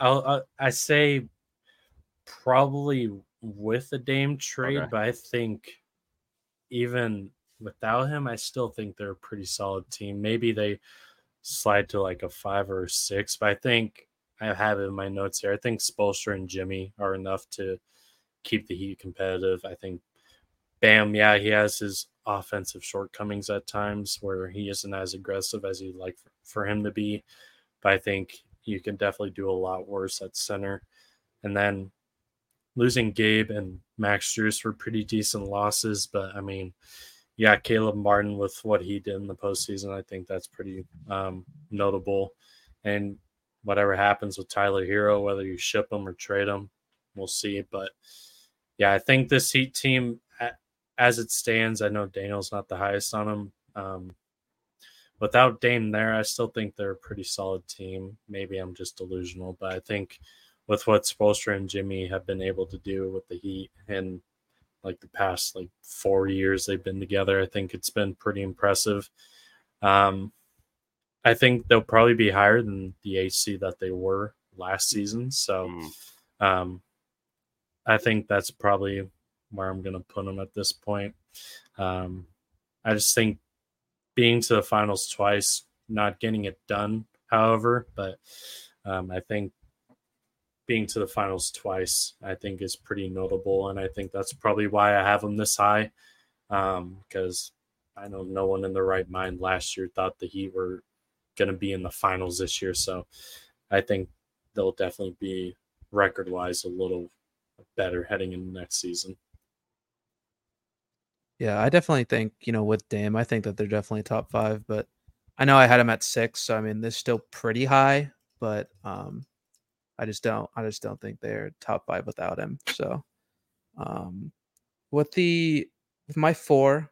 [SPEAKER 1] I'll, I'll I say probably with the Dame trade, okay. but I think even without him, I still think they're a pretty solid team. Maybe they slide to like a five or a six, but I think I have it in my notes here. I think Spoelstra and Jimmy are enough to keep the Heat competitive. I think Bam, yeah, he has his offensive shortcomings at times where he isn't as aggressive as you'd like for him to be. But I think you can definitely do a lot worse at center. And then losing Gabe and Max Strus were pretty decent losses, but I mean, yeah, Caleb Martin with what he did in the postseason, I think that's pretty um, notable. And whatever happens with Tyler Herro, whether you ship him or trade him, we'll see. But yeah, I think this Heat team, as it stands, I know Daniel's not the highest on them. Um, without Dame there, I still think they're a pretty solid team. Maybe I'm just delusional, but I think with what Spoelstra and Jimmy have been able to do with the Heat and like the past like four years they've been together, I think it's been pretty impressive. Um, I think they'll probably be higher than the AC that they were last season. So, mm. um, I think that's probably where I'm going to put them at this point. Um, I just think being to the finals twice, not getting it done, however, but um, I think being to the finals twice, I think is pretty notable, and I think that's probably why I have them this high, because um, I know no one in their right mind last year thought the Heat were going to be in the finals this year, so I think they'll definitely be record wise a little better heading into next season.
[SPEAKER 3] Yeah, I definitely think, you know, with Dame, I think that they're definitely top five, but I know I had him at six, so I mean they're still pretty high, but um I just don't I just don't think they're top five without him. So um with the with my four,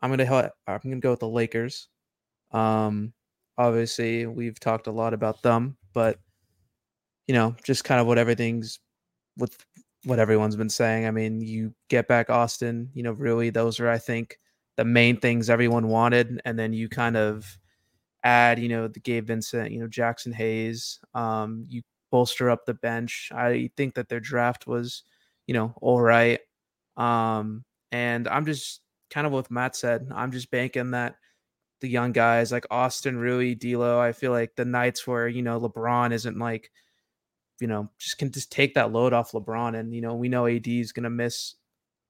[SPEAKER 3] I'm gonna I'm gonna go with the Lakers. Um obviously we've talked a lot about them, but you know, just kind of what everything's with what everyone's been saying. I mean, you get back Austin, you know, really those are I think the main things everyone wanted, and then you kind of add, you know, the Gabe Vincent, you know, Jaxson Hayes. Um, you bolster up the bench. I think that their draft was, you know, all right. Um, and I'm just kind of what Matt said. I'm just banking that the young guys like Austin, Rui, D'Lo. I feel like the nights where you know LeBron isn't like you know, just can just take that load off LeBron. And, you know, we know AD is going to miss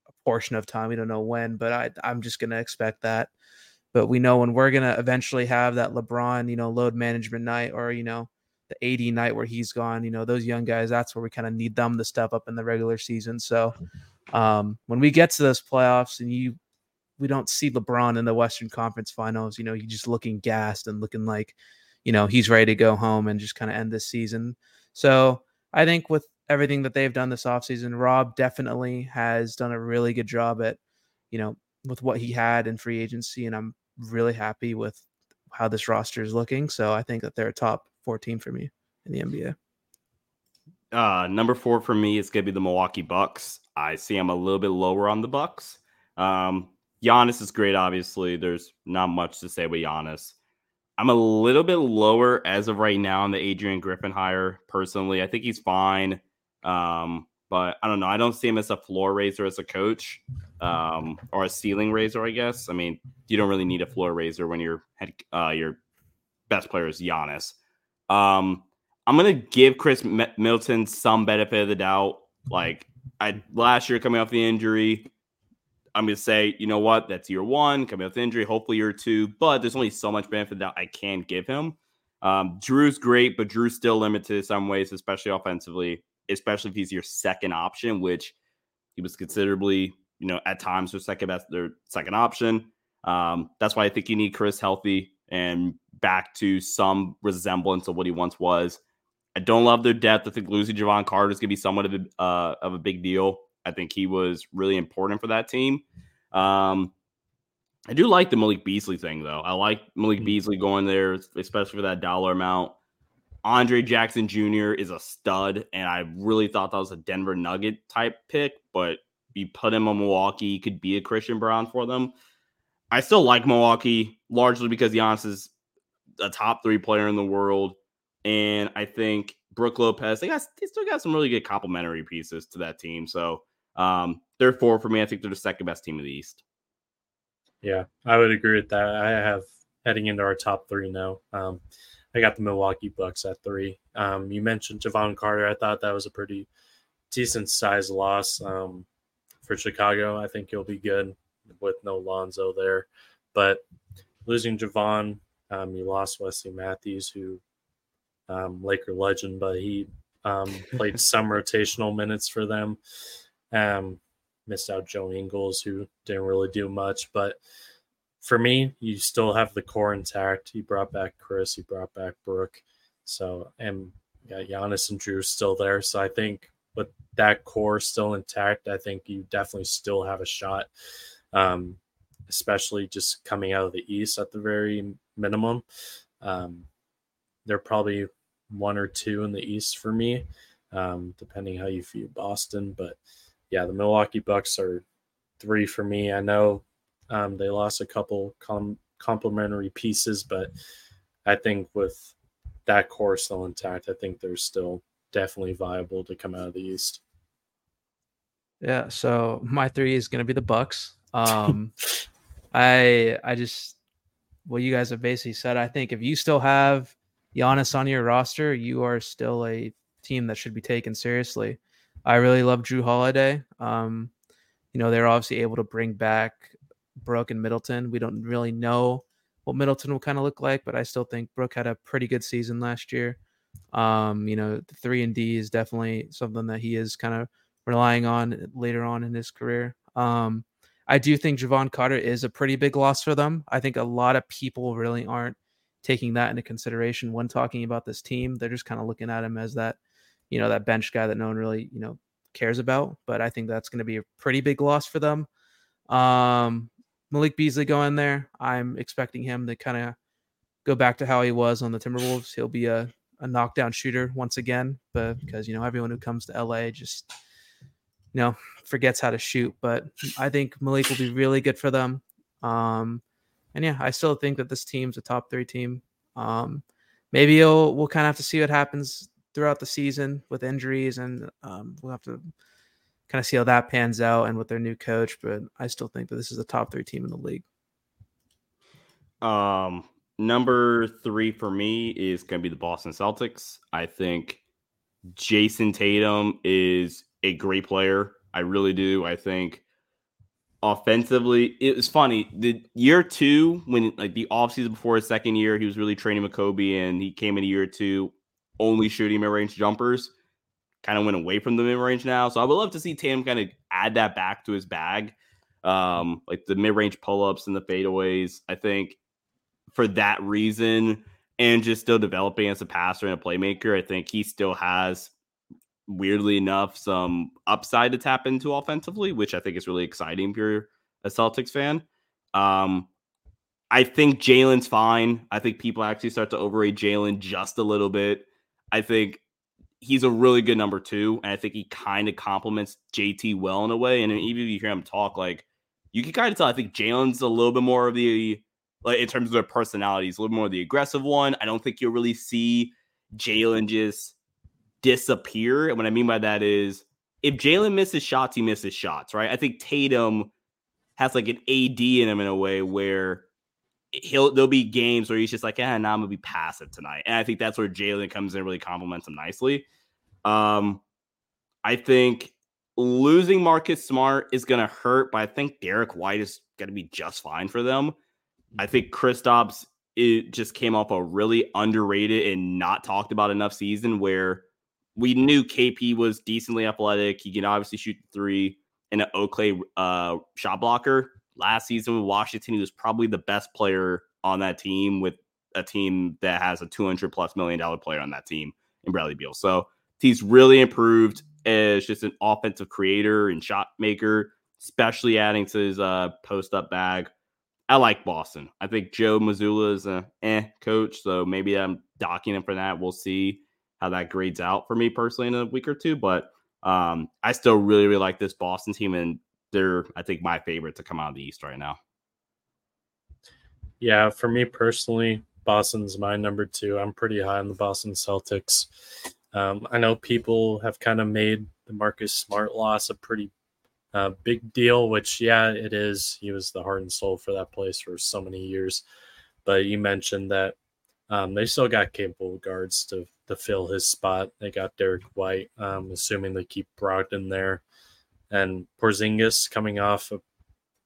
[SPEAKER 3] a portion of time. We don't know when, but I, I'm just going to expect that. But we know when we're going to eventually have that LeBron, you know, load management night or, you know, the AD night where he's gone, you know, those young guys, that's where we kind of need them to step up in the regular season. So um, when we get to those playoffs and you we don't see LeBron in the Western Conference Finals. You know, he's just looking gassed and looking like, you know, he's ready to go home and just kind of end this season. So I think with everything that they've done this offseason, Rob definitely has done a really good job at, you know, with what he had in free agency. And I'm really happy with how this roster is looking. So I think that they're a top 14 for me in the NBA.
[SPEAKER 2] Uh, number four for me is going to be the Milwaukee Bucks. I see I'm a little bit lower on the Bucks. Um, Giannis is great, obviously. There's not much to say about Giannis. I'm a little bit lower as of right now on the Adrian Griffin hire. Personally, I think he's fine. Um, but I don't know. I don't see him as a floor raiser as a coach, um, or a ceiling raiser. I guess. I mean, you don't really need a floor raiser when your head, uh, your best player is Giannis. Um, I'm gonna give Chris M- Middleton some benefit of the doubt. Like I last year coming off the injury, I'm gonna say, you know what, that's year one coming the injury. Hopefully year two, but there's only so much benefit that I can give him. Um, Jrue's great, but Jrue's still limited in some ways, especially offensively, especially if he's your second option, which he was considerably, you know, at times their second best, their second option. Um, that's why I think you need Chris healthy and back to some resemblance of what he once was. I don't love their depth. I think losing Jevon Carter is going to be somewhat of a, uh, of a big deal. I think he was really important for that team. Um, I do like the Malik Beasley thing, though. I like Malik mm-hmm. Beasley going there, especially for that dollar amount. Andre Jackson Jr. is a stud, and I really thought that was a Denver Nugget type pick, but you put him on Milwaukee, he could be a Christian Braun for them. I still like Milwaukee largely because Giannis is a top three player in the world. And I think Brook Lopez, they got they still got some really good complementary pieces to that team. So um, they're four for me. I think they're the second best team in the East.
[SPEAKER 1] Yeah, I would agree with that. I have heading into our top three now. Um, I got the Milwaukee Bucks at three. Um, you mentioned Jevon Carter. I thought that was a pretty decent size loss um, for Chicago. I think he'll be good with no Lonzo there. But losing Jevon, um, you lost Wesley Matthews, who um, Laker legend, but he um, played <laughs> some rotational minutes for them. Um, missed out Joe Ingles, who didn't really do much. But for me, you still have the core intact. You brought back Chris, you brought back Brook. So, and yeah, Giannis and Jrue still there. So I think with that core still intact, I think you definitely still have a shot, um, especially just coming out of the East at the very minimum. Um, they're probably one or two in the East for me, um, depending how you view Boston. But yeah, the Milwaukee Bucks are three for me. I know um, they lost a couple com- complementary pieces, but I think with that core still intact, I think they're still definitely viable to come out of the East.
[SPEAKER 3] Yeah, so my three is going to be the Bucks. <laughs> Um, I I just well, you guys have basically said. I think if you still have Giannis on your roster, you are still a team that should be taken seriously. I really love Jrue Holiday. Um, you know, they're obviously able to bring back Brook and Middleton. We don't really know what Middleton will kind of look like, but I still think Brook had a pretty good season last year. Um, you know, the three and D is definitely something that he is kind of relying on later on in his career. Um, I do think Jevon Carter is a pretty big loss for them. I think a lot of people really aren't taking that into consideration when talking about this team. They're just kind of looking at him as that, you know, that bench guy that no one really, you know, cares about. But I think that's going to be a pretty big loss for them. Um, Malik Beasley going there. I'm expecting him to kind of go back to how he was on the Timberwolves. He'll be a, a knockdown shooter once again, but because you know everyone who comes to LA just you know forgets how to shoot. But I think Malik will be really good for them. Um, and yeah, I still think that this team's a top three team. Um, maybe we'll, we'll kind of have to see what happens throughout the season with injuries, and um, we'll have to kind of see how that pans out and with their new coach. But I still think that this is a top three team in the league.
[SPEAKER 2] Um, number three for me is going to be the Boston Celtics. I think Jayson Tatum is a great player. I really do. I think offensively, it was funny. The year two, when like the offseason before his second year, he was really training with Kobe and he came in a year two only shooting mid range jumpers. Kind of went away from the mid range now. So I would love to see Tatum kind of add that back to his bag. um, like the mid range pull ups and the fadeaways. I think for that reason, and just still developing as a passer and a playmaker, I think he still has weirdly enough some upside to tap into offensively, which I think is really exciting if you're a Celtics fan. Um, I think Jaylen's fine. I think people actually start to overrate Jaylen just a little bit. I think he's a really good number two, and I think he kind of complements JT well in a way. And even if you hear him talk, like you can kind of tell, I think Jaylen's a little bit more of the like in terms of their personalities, a little more of the aggressive one. I don't think you'll really see Jaylen just disappear. And what I mean by that is if Jaylen misses shots, he misses shots, right? I think Tatum has like an AD in him in a way where he'll there'll be games where he's just like, yeah, now I'm gonna be passive tonight. And I think that's where Jaylen comes in really complements him nicely. Um, I think losing Marcus Smart is gonna hurt, but I think Derrick White is gonna be just fine for them. I think Kristaps it just came off a really underrated and not talked about enough season where we knew KP was decently athletic. He can obviously shoot three and an Oakley uh, shot blocker last season with Washington, he was probably the best player on that team with a team that has a 200 plus million dollar player on that team in Bradley Beal. So he's really improved as just an offensive creator and shot maker, especially adding to his uh, post up bag. I like Boston. I think Joe Mazzulla is a eh coach, so maybe I'm docking him for that. We'll see how that grades out for me personally in a week or two, but um, I still really, really like this Boston team, and they're I think my favorite to come out of the East right now.
[SPEAKER 1] Yeah, for me personally, Boston's my number two. I'm pretty high on the Boston Celtics. Um, I know people have kind of made the Marcus Smart loss a pretty uh, big deal, which yeah, it is. He was the heart and soul for that place for so many years. But you mentioned that um, they still got capable guards to to fill his spot. They got Derrick White, um, assuming they keep Brogdon there and Porzingis coming off a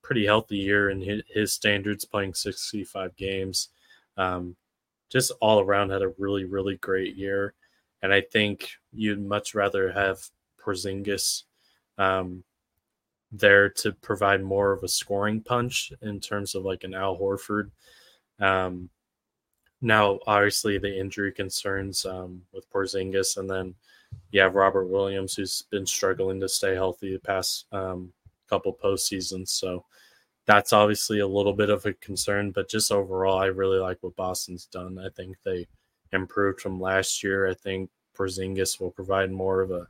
[SPEAKER 1] pretty healthy year in his standards, playing 65 games. Um, just all around had a really, really great year. And I think you'd much rather have Porzingis um, there to provide more of a scoring punch in terms of like an Al Horford. Um, now, obviously, the injury concerns um, with Porzingis, and then you have Robert Williams, who's been struggling to stay healthy the past um, couple postseasons. So that's obviously a little bit of a concern. But just overall, I really like what Boston's done. I think they improved from last year. I think Porzingis will provide more of a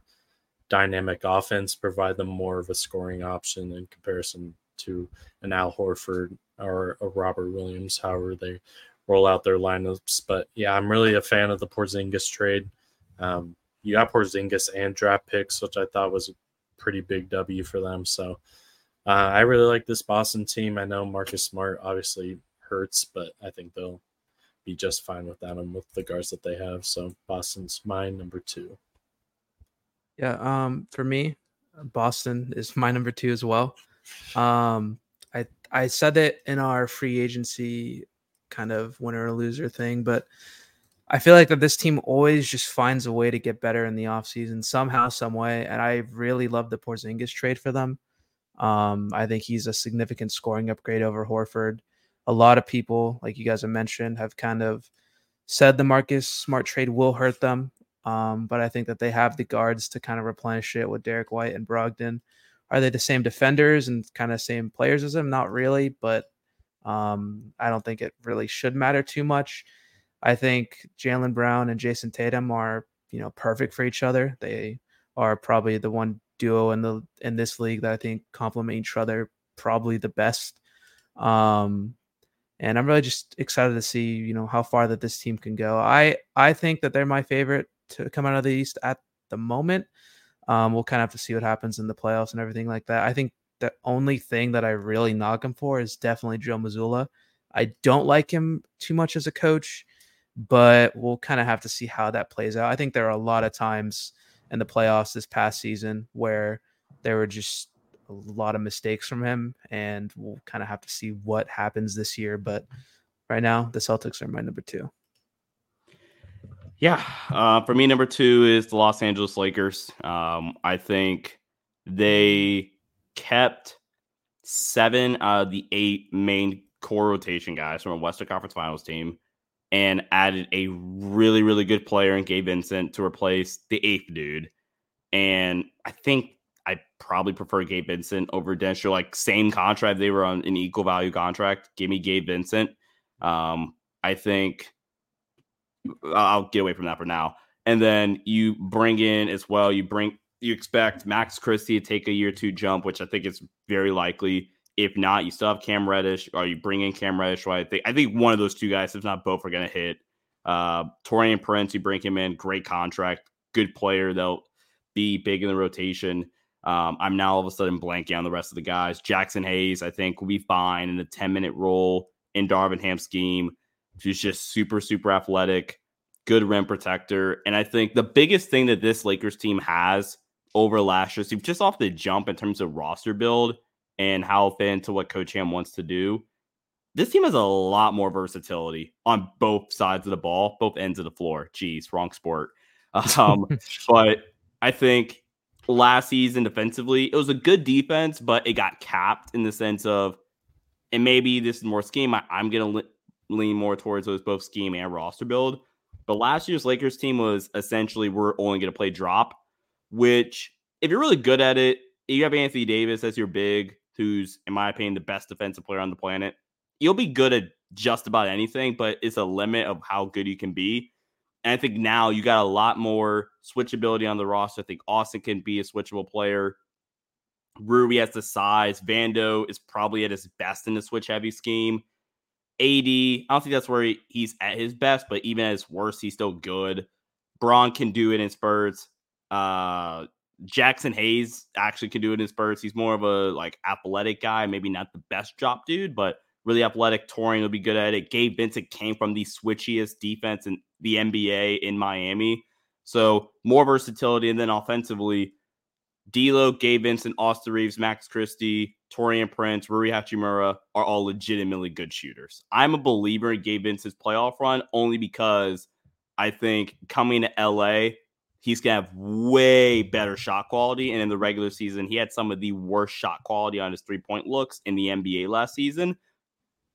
[SPEAKER 1] dynamic offense, provide them more of a scoring option in comparison to an Al Horford or a Robert Williams, however they roll out their lineups. But yeah, I'm really a fan of the Porzingis trade. Um, you got Porzingis and draft picks, which I thought was a pretty big W for them. So uh, I really like this Boston team. I know Marcus Smart obviously hurts, but I think they'll be just fine without him with the guards that they have. So Boston's my number two.
[SPEAKER 3] Yeah, um, for me, Boston is <laughs> my number two as well. Um, I I said it in our free agency kind of winner or loser thing, but I feel like that this team always just finds a way to get better in the offseason somehow, some way. And I really love the Porzingis trade for them. Um, I think he's a significant scoring upgrade over Horford. A lot of people, like you guys have mentioned, have kind of said the Marcus Smart trade will hurt them. Um, but I think that they have the guards to kind of replenish it with Derrick White and Brogdon. Are they the same defenders and kind of same players as them? Not really, but um, I don't think it really should matter too much. I think Jaylen Brown and Jayson Tatum are, you know, perfect for each other. They are probably the one duo in the in this league that I think complement each other probably the best. Um, and I'm really just excited to see, you know, how far that this team can go. I I think that they're my favorite to come out of the East at the moment. Um, we'll kind of have to see what happens in the playoffs and everything like that. I think the only thing that I really knock him for is definitely Joe Mazzulla. I don't like him too much as a coach but we'll kind of have to see how that plays out. I think there are a lot of times in the playoffs this past season where there were just a lot of mistakes from him, and we'll kind of have to see what happens this year. But right now, the Celtics are my number two.
[SPEAKER 2] Yeah, uh, for me, number two is the Los Angeles Lakers. Um, I think they kept seven of the eight main core rotation guys from a Western Conference Finals team and added a really, really good player in Gabe Vincent to replace the eighth dude. And I think I probably prefer Gabe Vincent over Densher. Like same contract, they were on an equal value contract. Give me Gabe Vincent. Um, I think I'll get away from that for now. And then you bring in as well. You bring you expect Max Christie to take a year two jump, which I think is very likely. If not, you still have Cam Reddish, or you bring in Cam Reddish. Right? I think I think one of those two guys, if not both, are going to hit. Uh, Taurean Prince, you bring him in, great contract, good player. They'll be big in the rotation. Um, I'm now all of a sudden blanking on the rest of the guys. Jaxson Hayes, I think, will be fine in a 10 minute role in Darvin Ham's scheme. He's just super, super athletic, good rim protector. And I think the biggest thing that this Lakers team has over last year, just off the jump in terms of roster build and how fit into what Coach Ham wants to do, this team has a lot more versatility on both sides of the ball, both ends of the floor. Geez, wrong sport. <laughs> Um, but I think last season defensively, it was a good defense, but it got capped in the sense of, and maybe this is more scheme. I, am going to lean more towards those both scheme and roster build. But last year's Lakers team was essentially we're only going to play drop, which if you're really good at it, you have Anthony Davis as your big, who's in my opinion the best defensive player on the planet. You'll be good at just about anything, but it's a limit of how good you can be. And I think now you got a lot more switchability on the roster. I think Austin can be a switchable player. Rui has the size. Vando is probably at his best in the switch heavy scheme. AD, I don't think that's where he, he's at his best, but even at his worst, he's still good. Braun can do it in spurts. Uh, Jaxson Hayes actually can do it in spurts. He's more of a like athletic guy, maybe not the best drop dude, but really athletic. Taurean will be good at it. Gabe Vincent came from the switchiest defense in the NBA in Miami. So more versatility. And then offensively, D'Lo, Gabe Vincent, Austin Reaves, Max Christie, Taurean Prince, Rui Hachimura are all legitimately good shooters. I'm a believer in Gabe Vincent's playoff run only because I think coming to LA, he's gonna have way better shot quality. And in the regular season, he had some of the worst shot quality on his three point looks in the NBA last season.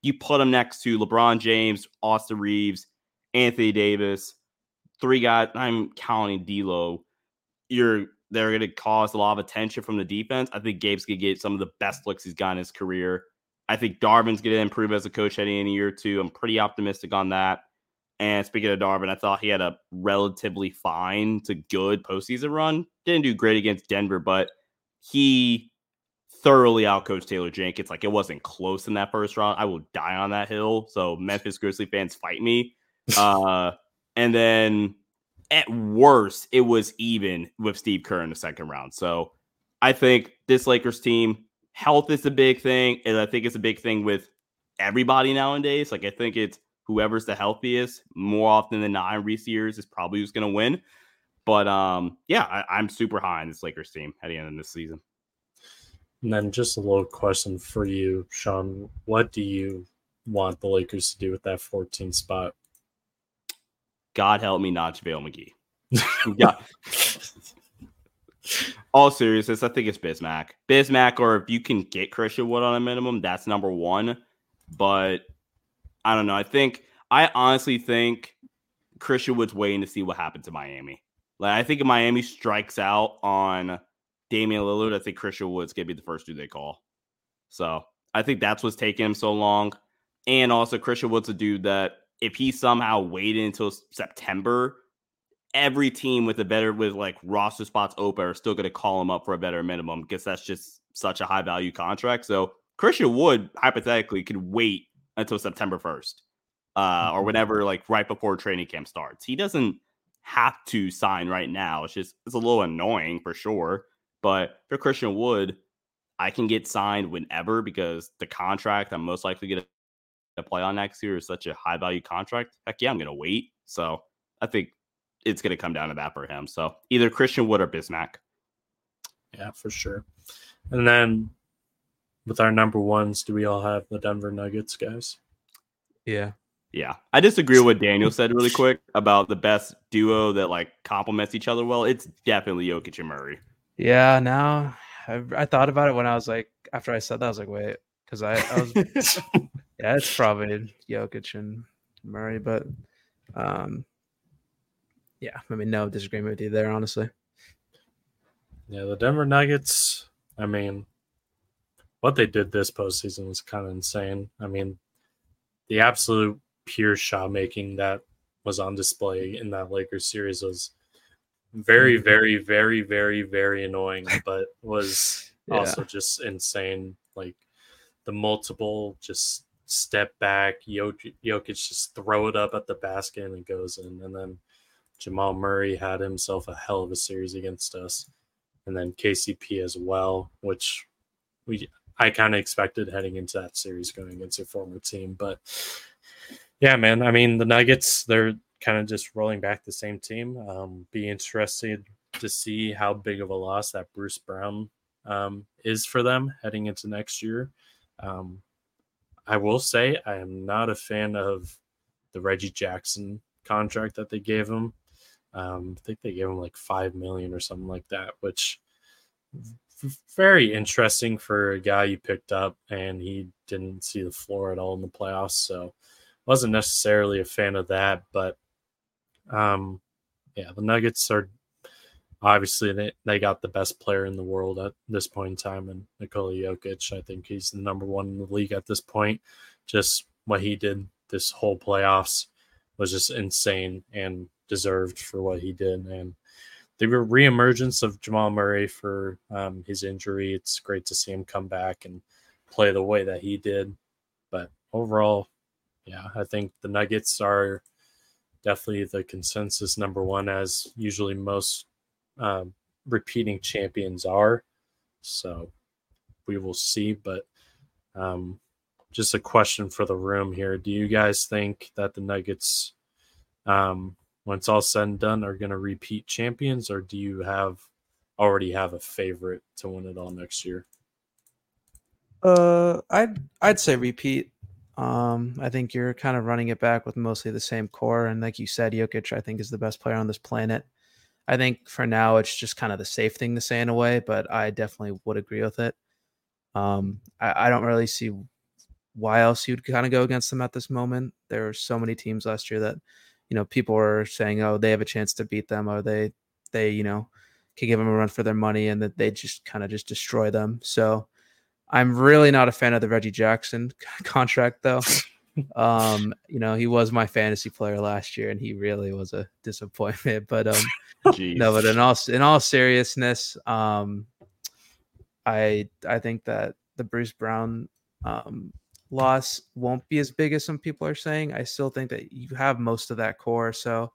[SPEAKER 2] You put him next to LeBron James, Austin Reaves, Anthony Davis, three guys. I'm counting D'Lo. You're they're to cause a lot of attention from the defense. I think Gabe's to get some of the best looks he's got in his career. I think Darvin's to improve as a coach heading in a year or two. I'm pretty optimistic on that. And speaking of Darvin, I thought he had a relatively fine to good postseason run. Didn't do great against Denver, but he thoroughly outcoached Taylor Jenkins. Like it wasn't close in that first round. I will die on that hill. So Memphis Grizzly fans fight me. <laughs> Uh, and then at worst, it was even with Steve Kerr in the second round. So I think this Lakers team, health is a big thing. And I think it's a big thing with everybody nowadays. Like, I think it's whoever's the healthiest more often than not in recent years is probably who's going to win. But um, yeah, I, am super high on this Lakers team at the end of this season.
[SPEAKER 1] And then just a little question for you, Sean. What do you want the Lakers to do with that 14 spot?
[SPEAKER 2] God help me, not JaVale McGee. <laughs> yeah. All seriousness, I think it's Bismack. Bismack, or if you can get Christian Wood on a minimum, that's number one. But I don't know. I think I honestly think Christian Wood's waiting to see what happens to Miami. Like I think if Miami strikes out on Damian Lillard, I think Christian Wood's gonna be the first dude they call. So I think that's what's taking him so long. And also Christian Wood's a dude that if he somehow waited until September, every team with a better with like roster spots open are still to call him up for a better minimum because that's just such a high value contract. So Christian Wood hypothetically could wait until September first, uh, or mm-hmm. whenever like right before training camp starts. He doesn't have to sign right now. It's just it's a little annoying for sure. But for Christian Wood, I can get signed whenever because the contract I'm most likely going to to play on next year is such a high value contract, heck yeah, I'm going to wait. So I think it's going to come down to that for him. So either Christian Wood or Bismack.
[SPEAKER 1] Yeah, for sure. And then with our number ones, do we all have the Denver Nuggets, guys?
[SPEAKER 3] Yeah.
[SPEAKER 2] Yeah. I disagree with what Daniel said really <laughs> quick about the best duo that like complements each other well. It's definitely Jokic and Murray.
[SPEAKER 3] Yeah, now I, I thought about it when I was like after I said that, I was like, wait, because I, I was <laughs> yeah, it's probably Jokic and Murray, but um, yeah, I mean, no disagreement with you there, honestly.
[SPEAKER 1] Yeah, the Denver Nuggets. I mean, what they did this postseason was kind of insane. I mean, the absolute pure shot making that was on display in that Lakers series was very, mm-hmm. very, very, very, very annoying, <laughs> but was yeah. also just insane. Like the multiple just step back, Jokic, Jokic just throw it up at the basket and it goes in. And then Jamal Murray had himself a hell of a series against us. And then KCP as well, which we I kind of expected heading into that series going against a former team. But yeah, man, I mean the Nuggets, they're kind of just rolling back the same team. Um, be interested to see how big of a loss that Bruce Brown um, is for them heading into next year. Um, I will say I am not a fan of the Reggie Jackson contract that they gave him. Um, I think they gave him like five million or something like that, which very interesting for a guy you picked up and he didn't see the floor at all in the playoffs. So wasn't necessarily a fan of that, but um, yeah, the Nuggets are obviously they, they got the best player in the world at this point in time and Nikola Jokic. I think he's the number one in the league at this point. Just what he did this whole playoffs was just insane and deserved for what he did. And the reemergence of Jamal Murray for um, his injury, it's great to see him come back and play the way that he did. But overall, yeah, I think the Nuggets are definitely the consensus number one, as usually most um, repeating champions are. So we will see. But um, just a question for the room here: Do you guys think that the Nuggets, um, it's all said and done, are going to repeat champions, or do you have already have a favorite to win it all next year?
[SPEAKER 3] Uh, I'd I'd say repeat. Um, I think you're kind of running it back with mostly the same core, and like you said, Jokic, I think is the best player on this planet. I think for now it's just kind of the safe thing to say in a way, but I definitely would agree with it. Um, I, I don't really see why else you'd kind of go against them at this moment. There are so many teams last year that, you know, people are saying, oh, they have a chance to beat them, or they, they, you know, can give them a run for their money, and that they just kind of just destroy them. So, I'm really not a fan of the Reggie Jackson <laughs> contract, though. <laughs> um, you know, he was my fantasy player last year, and he really was a <laughs> disappointment. But um, no, but in all in all seriousness, um, I I think that the Bruce Brown um, loss won't be as big as some people are saying. I still think that you have most of that core, so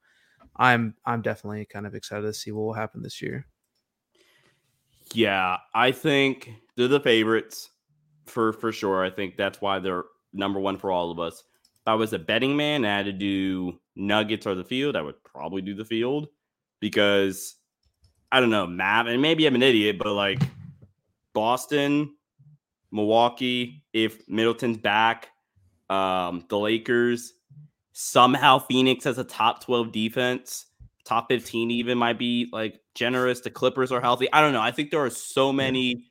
[SPEAKER 3] I'm I'm definitely kind of excited to see what will happen this year.
[SPEAKER 2] Yeah, I think they're the favorites for for sure. I think that's why they're number one for all of us. If I was a betting man, I had to do Nuggets or the field. I would probably do the field because I don't know, Matt, and maybe I'm an idiot, but like Boston, Milwaukee, if Middleton's back, um, the Lakers, somehow Phoenix has a top 12 defense, top 15 even might be like generous. The Clippers are healthy. I don't know. I think there are so many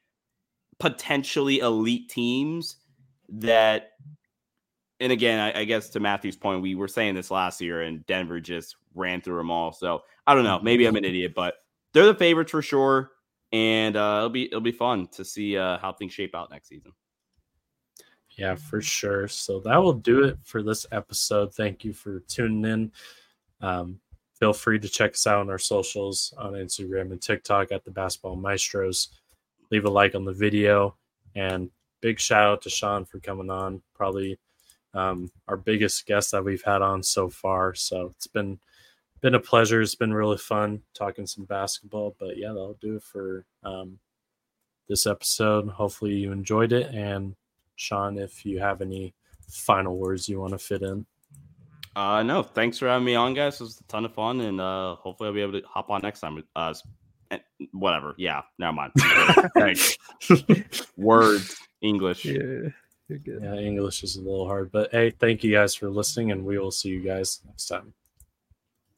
[SPEAKER 2] potentially elite teams that and again, I, I, guess to Matthew's point, we were saying this last year, and Denver just ran through them all. So I don't know. Maybe I'm an idiot, but they're the favorites for sure, and uh, it'll be it'll be fun to see uh, how things shape out next season.
[SPEAKER 1] Yeah, for sure. So that will do it for this episode. Thank you for tuning in. Um, feel free to check us out on our socials on Instagram and TikTok at the Basketball Maestros. Leave a like on the video, and big shout out to Sean for coming on. Probably um, our biggest guest that we've had on so far. So it's been been a pleasure. It's been really fun talking some basketball. But yeah, that'll do it for um, this episode. Hopefully you enjoyed it. And Sean, if you have any final words you want to fit in.
[SPEAKER 2] Uh, no, thanks for having me on, guys. It was a ton of fun, and uh, hopefully I'll be able to hop on next time. Uh, whatever. Yeah, never mind. <laughs> thanks. Words, English.
[SPEAKER 3] Yeah. You're good.
[SPEAKER 1] Yeah, English is a little hard, but hey, thank you guys for listening, and we will see you guys next time.